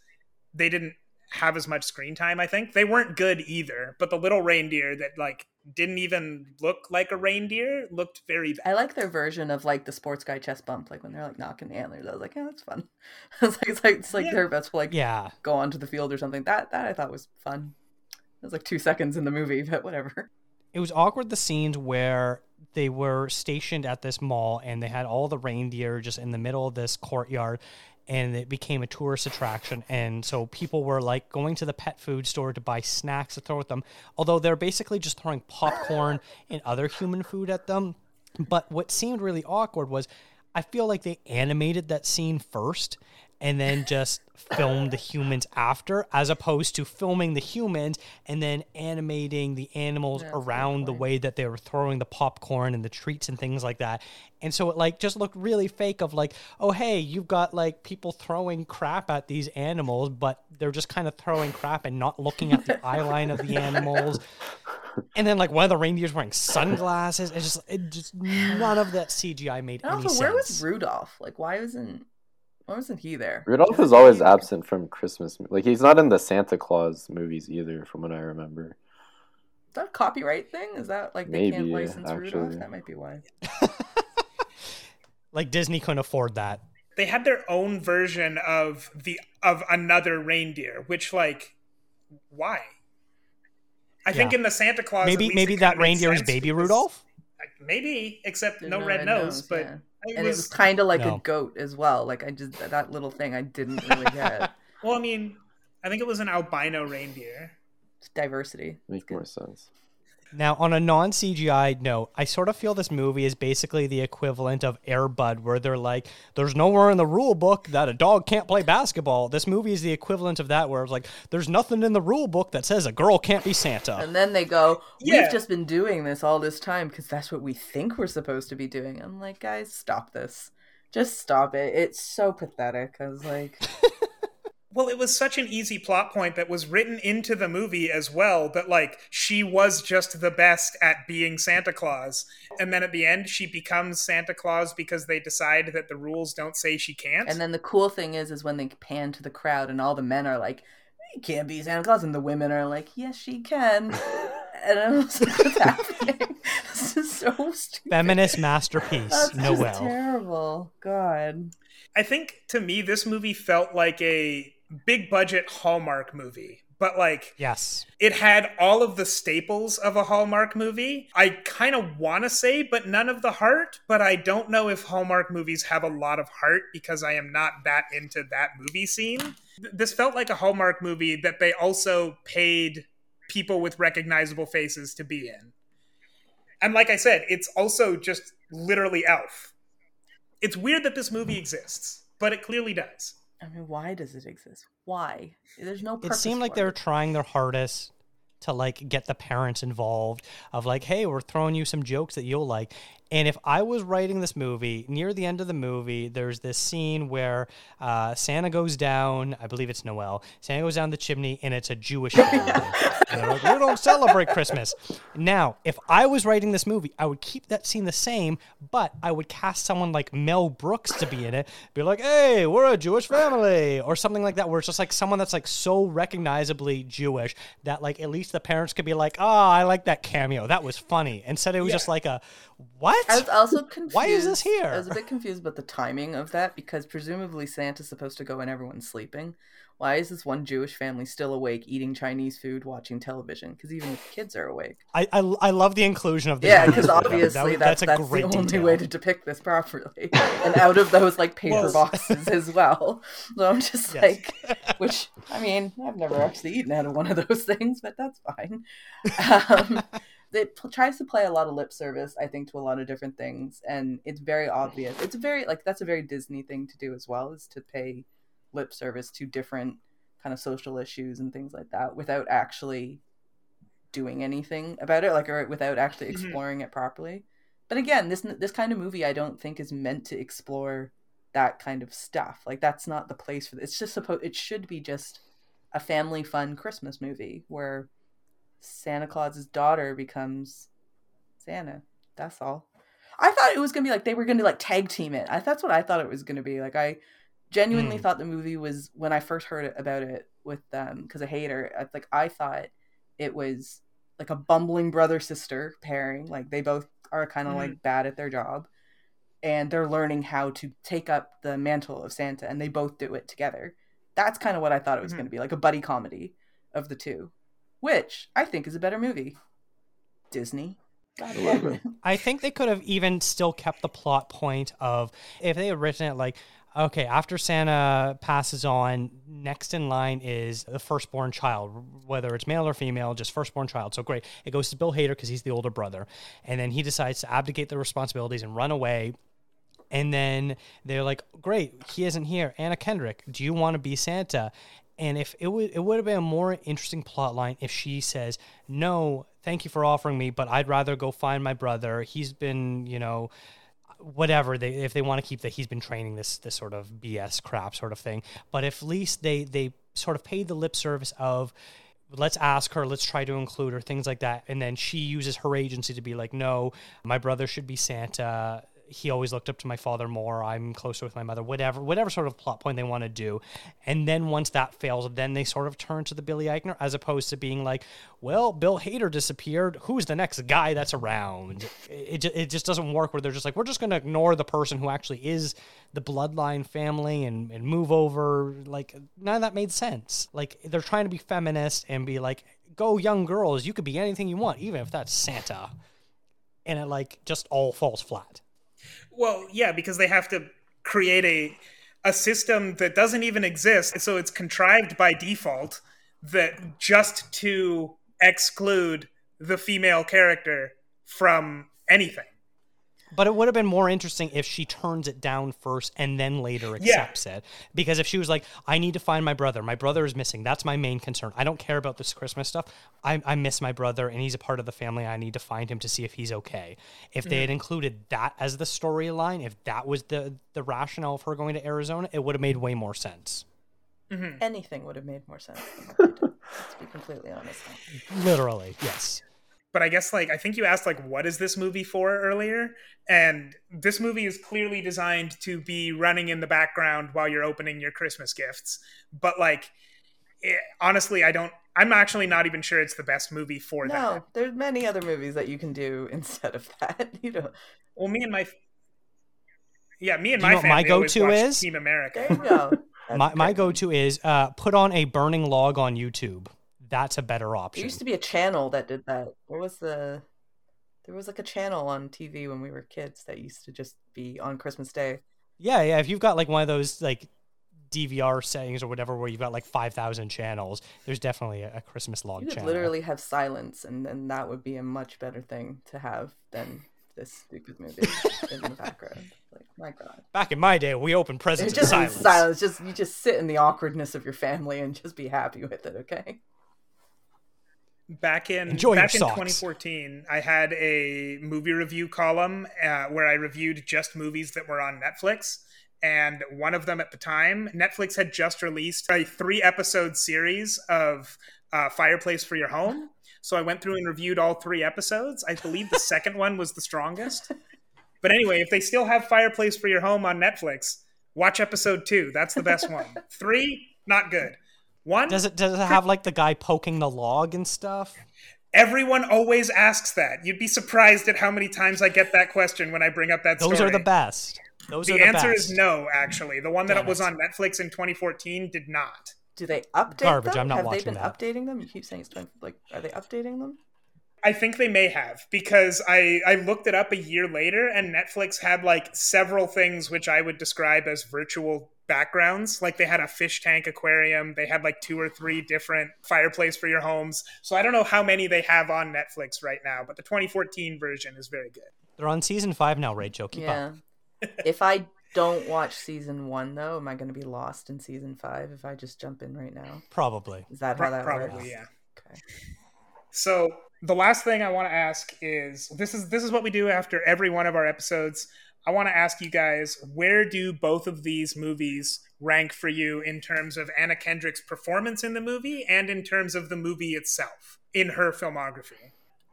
they didn't have as much screen time, I think. They weren't good either, but the little reindeer that like didn't even look like a reindeer looked very bad. I like their version of like the sports guy chest bump, like when they're like knocking the antlers. I was like, yeah, that's fun. it's like it's like it's like Yeah. they're about to like yeah. go onto the field or something. That that I thought was fun. It was like two seconds in the movie, but whatever. it was awkward the scenes where they were stationed at this mall and they had all the reindeer just in the middle of this courtyard and it became a tourist attraction. And so people were like going to the pet food store to buy snacks to throw at them. Although they're basically just throwing popcorn and other human food at them. But what seemed really awkward was i feel like they animated that scene first and then just filmed the humans after, as opposed to filming the humans and then animating the animals That's around the way that they were throwing the popcorn and the treats and things like that. And so it like just looked really fake of like, oh hey, you've got like people throwing crap at these animals, but they're just kind of throwing crap and not looking at the eye line of the animals. And then like one of the reindeers wearing sunglasses. It's just it just none of that CGI made And any also, sense. where was Rudolph? Like, why wasn't why wasn't he there? Rudolph is always absent from Christmas. Like he's not in the Santa Claus movies either, from what I remember. Is that a copyright thing? Is that like they can't Maybe, license Rudolph? That might be why. like Disney couldn't afford that. They had their own version of the of another reindeer, which like why? I think in the Santa Claus Maybe maybe that reindeer is baby Rudolph. Maybe, except There's no, red, nose, but yeah. It and was, it was kind of like No. a goat as well. Like I just that little thing I didn't really get. well, I mean, I think it was an albino reindeer. It's diversity. Makes more sense. Now, on a non CGI note, I sort of feel this movie is basically the equivalent of Airbud, where they're like, there's nowhere in the rule book that a dog can't play basketball. This movie is the equivalent of that, where it's like, there's nothing in the rule book that says a girl can't be Santa. And then they go, "We've Yeah. just been doing this all this time because that's what we think we're supposed to be doing." I'm like, guys, stop this. Just stop it. It's so pathetic. I was like, Well, it was such an easy plot point that was written into the movie as well that like she was just the best at being Santa Claus. And then at the end she becomes Santa Claus because they decide that the rules don't say she can't. and then the cool thing is, is when they pan to the crowd and all the men are like, "You can't be Santa Claus," and the women are like, "Yes, she can." And I was like, "What's happening? This is so stupid." Feminist masterpiece, That's just Noelle. terrible. God. I think to me this movie felt like a big budget Hallmark movie. But like Yes. it had all of the staples of a Hallmark movie. I kind of want to say, but none of the heart. But I don't know if Hallmark movies have a lot of heart because I am not that into that movie scene. This felt like a Hallmark movie that they also paid people with recognizable faces to be in. And like I said, it's also just literally Elf. It's weird that this movie exists, but it clearly does. I mean, why does it exist? Why? There's no. It seemed like they were trying their hardest to like get the parents involved of like hey we're throwing you some jokes that you'll like and if i was writing this movie near the end of the movie there's this scene where uh, santa goes down i believe it's noelle santa goes down the chimney and it's a jewish family. And like we don't celebrate christmas. Now if i was writing this movie i would keep that scene the same but i would cast someone like mel brooks to be in it be like hey we're a jewish family or something like that where it's just like someone that's like so recognizably jewish that like at least the parents could be like oh i like that cameo. That was funny. Instead it was just like a what I was also confused. Why is this here? I was a bit confused about the timing of that because presumably Santa's supposed to go when everyone's sleeping. why is this one Jewish family still awake eating Chinese food watching television? Because even the kids are awake. I, I, I love the inclusion of the Yeah, because obviously that- that's, that's great the only detail. way to depict this properly. and out of those like paper boxes as well. So I'm just Yes. like, which I mean, I've never actually eaten out of one of those things, but that's fine. Um, it p- tries to play a lot of lip service, I think, to a lot of different things, and it's very obvious. It's very like that's a very Disney thing to do as well, is to pay lip service to different kind of social issues and things like that without actually doing anything about it, like or without actually Mhm. exploring it properly. But again, this this kind of movie I don't think is meant to explore that kind of stuff. Like that's not the place for this. It's just supposed it should be just a family fun Christmas movie where Santa Claus's daughter becomes Santa. That's all. I thought it was gonna be like they were gonna like tag team it. I, that's what I thought it was gonna be. Like I genuinely Mm. thought the movie was when I first heard about it with them because I hate her. I, like I thought it was like a bumbling brother sister pairing. Like they both are kind of Mhm. like bad at their job, and they're learning how to take up the mantle of Santa, and they both do it together. That's kind of what I thought it was going to be, like a buddy comedy of the two, which I think is a better movie. Disney. God damn it. I think they could have even still kept the plot point of if they had written it like, okay, after Santa passes on, next in line is the firstborn child, whether it's male or female, just firstborn child. So great. It goes to Bill Hader because he's the older brother. And then he decides to abdicate the responsibilities and run away. And then they're like, great, he isn't here. Anna Kendrick, do you want to be Santa? And if it would, it would have been a more interesting plot line if she says, no, thank you for offering me, but I'd rather go find my brother. He's been, you know, whatever they if they want to keep that he's been training this this sort of BS crap sort of thing. But if at least they they sort of paid the lip service of let's ask her, let's try to include her, things like that. And then she uses her agency to be like, no, my brother should be Santa. He always looked up to my father more. I'm closer with my mother. Whatever, whatever sort of plot point they want to do. And then once that fails, then they sort of turn to the Billy Eichner as opposed to being like, well, Bill Hader disappeared. Who's the next guy that's around? It, it just doesn't work where they're just like, we're just going to ignore the person who actually is the bloodline family and, and move over. Like, none of that made sense. Like, they're trying to be feminist and be like, go young girls, you could be anything you want, even if that's Santa. And it, like, just all falls flat. Well, yeah, because they have to create a a system that doesn't even exist, so it's contrived by default that just to exclude the female character from anything. But it would have been more interesting if she turns it down first and then later Yeah. accepts it. Because if she was like, I need to find my brother. My brother is missing. That's my main concern. I don't care about this Christmas stuff. I, I miss my brother and he's a part of the family. I need to find him to see if he's okay. If they had mm. included that as the storyline, if that was the, the rationale of her going to Arizona, it would have made way more sense. Mm-hmm. Anything would have made more sense. Than what they did, Let's be completely honest. Literally, yes. But I guess like I think you asked like what is this movie for earlier, and this movie is clearly designed to be running in the background while you're opening your Christmas gifts. But like it, honestly, I don't. I'm actually not even sure it's the best movie for that. No, there's many other movies that you can do instead of that. You know, Well, me and my yeah, me and my know what my go-to is? Team America. there you go. That's My, my go to is uh, put on a burning log on YouTube. That's a better option. There used to be a channel that did that. What was the? There was like a channel on TV when we were kids that used to just be on Christmas Day. Yeah, yeah. If you've got like one of those like DVR settings or whatever, where you've got like five thousand channels, there's definitely a, a Christmas log You could channel. literally have silence, and then that would be a much better thing to have than this stupid movie in the background. Like, my God. Back in my day, we opened presents It's in just silence. silence. Just you just sit in the awkwardness of your family and just be happy with it. Okay. Back in Enjoy back in socks. 2014 i had a movie review column uh, where i reviewed just movies that were on netflix. And one of them at the time netflix had just released a three episode series of uh, fireplace for your home. So i went through and reviewed all three episodes. I believe the second one was the strongest. But anyway if they still have fireplace for your home on netflix watch episode two. That's the best one. Three not good one Does it does it have like the guy poking the log and stuff? Everyone always asks that. You'd be surprised at how many times I get that question when I bring up that Those story. are the best. Those are the are the answer best. is no, actually. The one that Damn was it. on Netflix in 2014 did not. Do they update Garbage, them? I'm not Have they been that. updating them? You keep saying it's been, like, are they updating them? I think they may have because I I looked it up a year later and Netflix had like several things which I would describe as virtual backgrounds. Like they had a fish tank aquarium, they had like two or three different fireplace for your homes. So I don't know how many they have on Netflix right now, but the 2014 version is very good. They're on season five now, Rachel. Keep yeah. up. if I don't watch season one, though, am I going to be lost in season five if I just jump in right now? Probably. Is that Pro- how that probably, works? yeah. Okay. So the last thing I want to ask is this is this is what we do after every one of our episodes. I want to ask you guys where do both of these movies rank for you in terms of Anna Kendrick's performance in the movie and in terms of the movie itself in her filmography?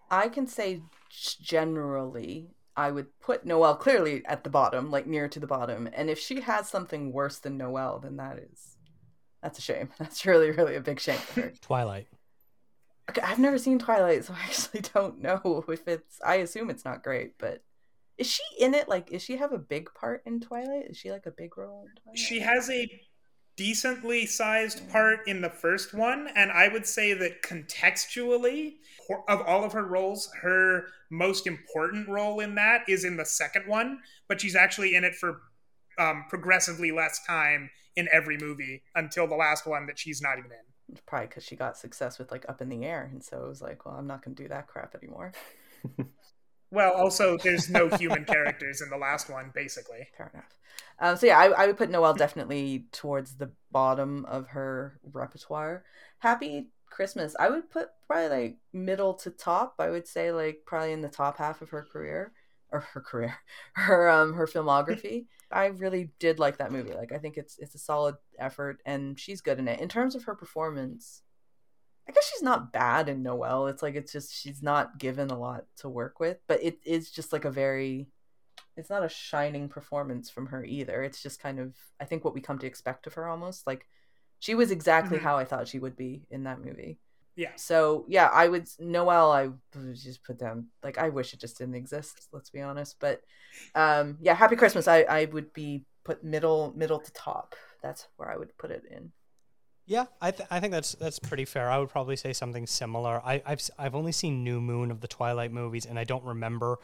I can say generally, I would put Noelle clearly at the bottom, like near to the bottom. And if she has something worse than Noelle, then that is that's a shame. That's really, really a big shame for her. Twilight. Okay, I've never seen Twilight, so I actually don't know if it's. I assume it's not great, but is she in it? Like, is she have a big part in Twilight? Is she like a big role in Twilight? She has a decently sized part in the first one, and I would say that contextually, of all of her roles, her most important role in that is in the second one, but she's actually in it for um, progressively less time in every movie until the last one that she's not even in. Probably because she got success with like Up in the Air, and so it was like, well, I'm not going to do that crap anymore. Well, also, there's no human characters in the last one, basically. Fair enough. Um, so yeah, I, I would put Noelle definitely towards the bottom of her repertoire. Happy Christmas, I would put probably like middle to top. I would say like probably in the top half of her career or her career, her um her filmography. I really did like that movie. Like I think it's it's a solid effort and she's good in it. In terms of her performance, I guess she's not bad in Noelle. It's like it's just she's not given a lot to work with, but it is just like a very it's not a shining performance from her either. It's just kind of I think what we come to expect of her almost. Like she was exactly Mhm. how I thought she would be in that movie. Yeah. So yeah, I would Noelle I would just put down like I wish it just didn't exist. Let's be honest, but um, yeah, Happy Christmas. I I would be put middle middle to top. That's where I would put it in. Yeah, I, th- I think that's that's pretty fair. I would probably say something similar. I, I've I've only seen New Moon of the Twilight movies, and I don't remember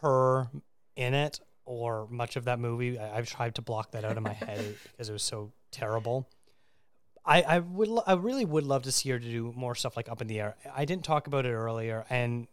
her in it or much of that movie. I, I've tried to block that out of my head because it was so terrible. I, I would lo- I really would love to see her to do more stuff like Up in the Air. I didn't talk about it earlier, and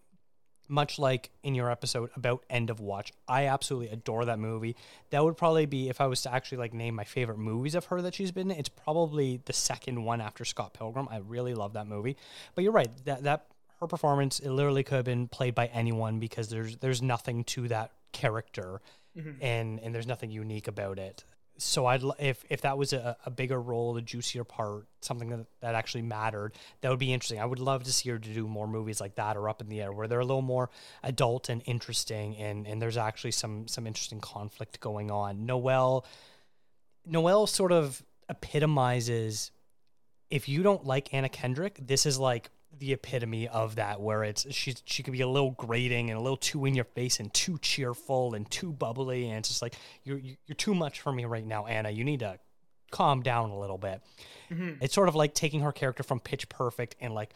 much like in your episode about End of Watch, I absolutely adore that movie. That would probably be if I was to actually like name my favorite movies of her that she's been in. It's probably the second one after Scott Pilgrim. I really love that movie. But you're right that that her performance it literally could have been played by anyone because there's there's nothing to that character Mhm. and and there's nothing unique about it. So I'd if if that was a, a bigger role, a juicier part, something that, that actually mattered, that would be interesting. I would love to see her to do more movies like that or Up in the Air, where they're a little more adult and interesting, and and there's actually some some interesting conflict going on. Noelle, Noelle sort of epitomizes. If you don't like Anna Kendrick, this is like the epitome of that where it's she's she could be a little grating and a little too in your face and too cheerful and too bubbly. And it's just like you're you're too much for me right now Anna. You need to calm down a little bit. Mhm. it's sort of like taking her character from pitch perfect and like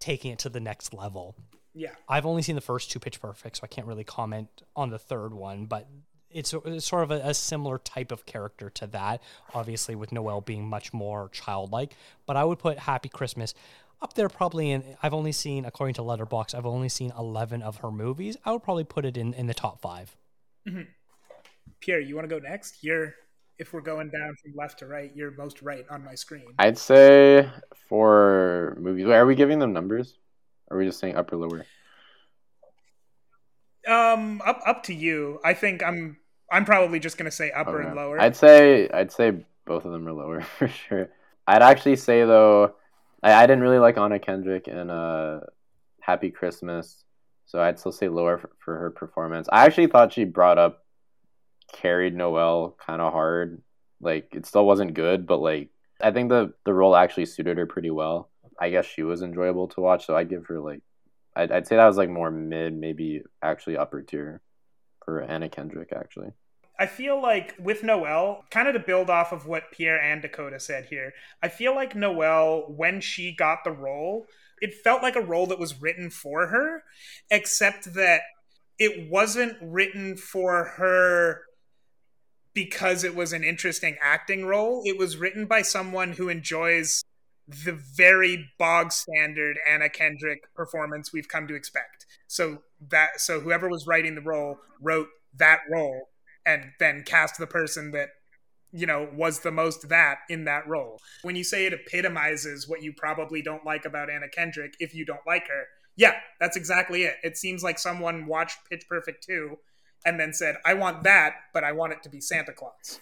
taking it to the next level. Yeah. I've only seen the first two pitch perfect so I can't really comment on the third one but it's, it's sort of a, a similar type of character to that obviously with Noelle being much more childlike. But I would put Happy Christmas up there probably in I've only seen according to Letterboxd I've only seen 11 of her movies I would probably put it in in the top 5 Mhm. Pierre, you want to go next? You're if we're going down from left to right, you're most right on my screen. I'd say for movies, are we giving them numbers? Or are we just saying upper lower? Um, up up to you. I think I'm I'm probably just gonna say upper and lower. I'd say I'd say both of them are lower for sure. I'd actually say though, I, I didn't really like Anna Kendrick in uh, Happy Christmas, so I'd still say lower for, for her performance. I actually thought she brought up carried Noelle kind of hard. Like it still wasn't good, but like I think the the role actually suited her pretty well. I guess she was enjoyable to watch, so I'd give her like I'd, I'd say that was like more mid, maybe actually upper tier for Anna Kendrick actually. I feel like with Noelle, kind of to build off of what Pierre and Dakota said here, I feel like Noelle, when she got the role, it felt like a role that was written for her, except that it wasn't written for her because it was an interesting acting role. It was written by someone who enjoys the very bog standard Anna Kendrick performance we've come to expect. So that so whoever was writing the role wrote that role and then cast the person that you know was the most that in that role. When you say it epitomizes what you probably don't like about Anna Kendrick if you don't like her. Yeah, that's exactly it. It seems like someone watched Pitch Perfect 2 and then said, "I want that, but I want it to be Santa Claus."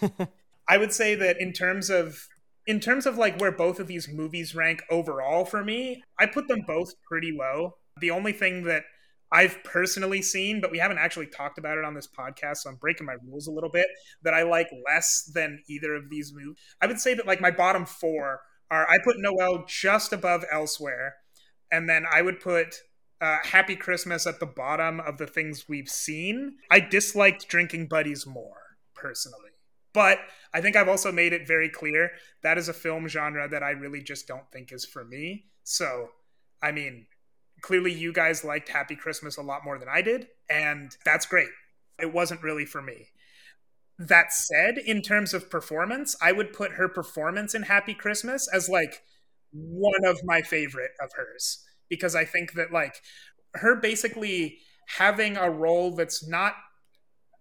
I would say that in terms of in terms of like where both of these movies rank overall for me, I put them both pretty low. The only thing that I've personally seen, but we haven't actually talked about it on this podcast, so I'm breaking my rules a little bit, that I like less than either of these movies. I would say that like my bottom four are I put Noelle just above Elsewhere, and then I would put uh, Happy Christmas at the bottom of the things we've seen. I disliked Drinking Buddies more, personally. But I think I've also made it very clear that is a film genre that I really just don't think is for me. So, I mean, clearly you guys liked Happy Christmas a lot more than I did, and that's great. It wasn't really for me. That said, in terms of performance, I would put her performance in Happy Christmas as like one of my favorite of hers because I think that like her basically having a role that's not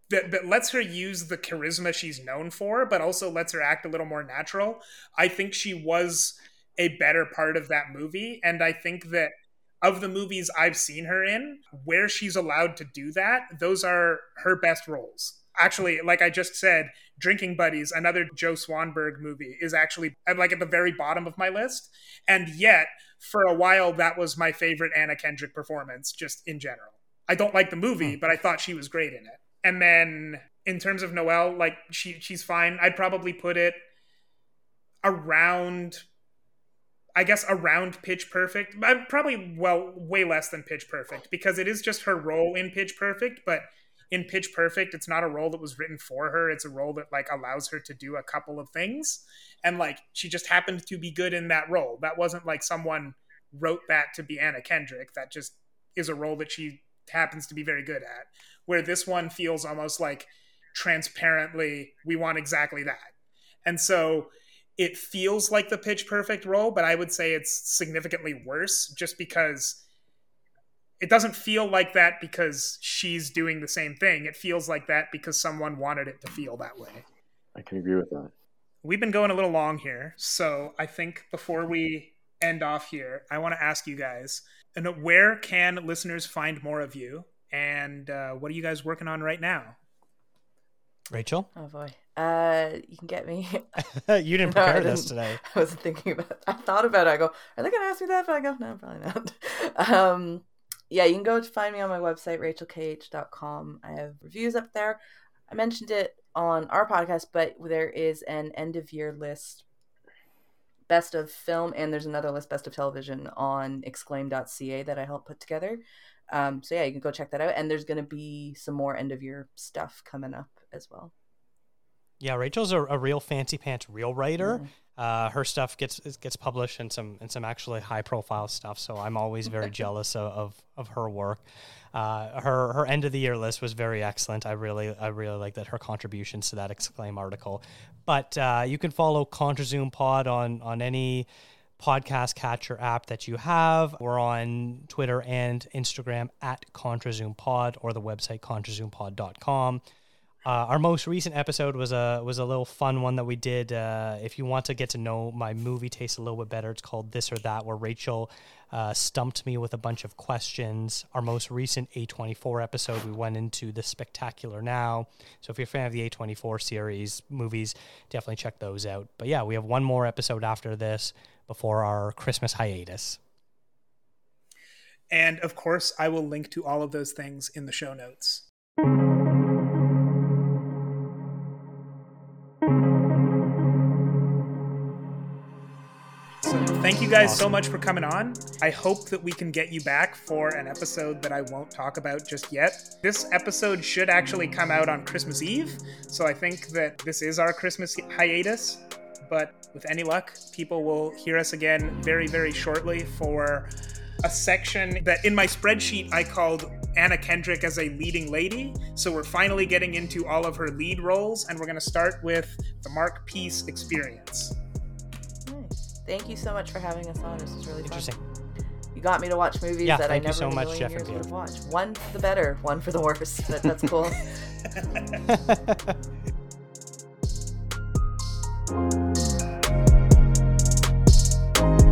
that, that lets her use the charisma she's known for, but also lets her act a little more natural. I think she was a better part of that movie. And I think that of the movies I've seen her in, where she's allowed to do that, those are her best roles. Actually, like I just said, Drinking Buddies, another Joe Swanberg movie, is actually uh, like at the very bottom of my list. And yet, for a while, that was my favorite Anna Kendrick performance, just in general. I don't like the movie, hmm. but I thought she was great in it. And then in terms of Noelle, like she she's fine. I'd probably put it around I guess around Pitch Perfect. Probably well way less than Pitch Perfect because it is just her role in Pitch Perfect, but in Pitch Perfect, it's not a role that was written for her. It's a role that like allows her to do a couple of things. And like she just happened to be good in that role. That wasn't like someone wrote that to be Anna Kendrick. That just is a role that she happens to be very good at where this one feels almost like transparently we want exactly that. And so it feels like the pitch perfect role, but I would say it's significantly worse just because it doesn't feel like that because she's doing the same thing. It feels like that because someone wanted it to feel that way. I can agree with that. We've been going a little long here, so I think before we end off here, I want to ask you guys, and where can listeners find more of you? And uh, what are you guys working on right now? Rachel? Oh boy. Uh, you can get me. you didn't No, prepare this didn't. today. I wasn't thinking about. I thought about it. I go, are they gonna ask me that? But I go, no, probably not. Um, yeah, you can go to find me on my website, rachelkh.com. I have reviews up there. I mentioned it on our podcast, but there is an end of year list, best of film, and there's another list, best of television, on exclaim.ca that I helped put together. Um, so yeah, you can go check that out. And there's going to be some more end of year stuff coming up as well. Yeah, Rachel's a, a real fancy pants real writer. Uh, her stuff gets gets published in some and some actually high profile stuff. So I'm always very jealous of, of, of her work. Uh, her her end of the year list was very excellent. I really I really like that her contributions to that exclaim article. But uh, you can follow ContraZoom Pod on on any podcast catcher app that you have. We're on Twitter and Instagram at ContraZoomPod or the website ContraZoomPod.com. Uh, our most recent episode was a was a little fun one that we did. Uh, if you want to get to know my movie taste a little bit better, it's called This or That, where Rachel uh, stumped me with a bunch of questions. Our most recent A24 episode, we went into The Spectacular Now. So if you're a fan of the A24 series movies, definitely check those out. But yeah, we have one more episode after this before our Christmas hiatus. And of course, I will link to all of those things in the show notes. Thank you guys so much for coming on. I hope that we can get you back for an episode that I won't talk about just yet. This episode should actually come out on Christmas Eve, so I think that this is our Christmas hiatus. But with any luck, people will hear us again very, very shortly for a section that in my spreadsheet I called Anna Kendrick as a leading lady. So we're finally getting into all of her lead roles, and we're going to start with the Marc Pease experience. Thank you so much for having us on. This is really interesting. Fun. You got me to watch movies yeah, that I never so much, Jeff years would have watched. One for the better, one for the worse, but that's cool. Thank you.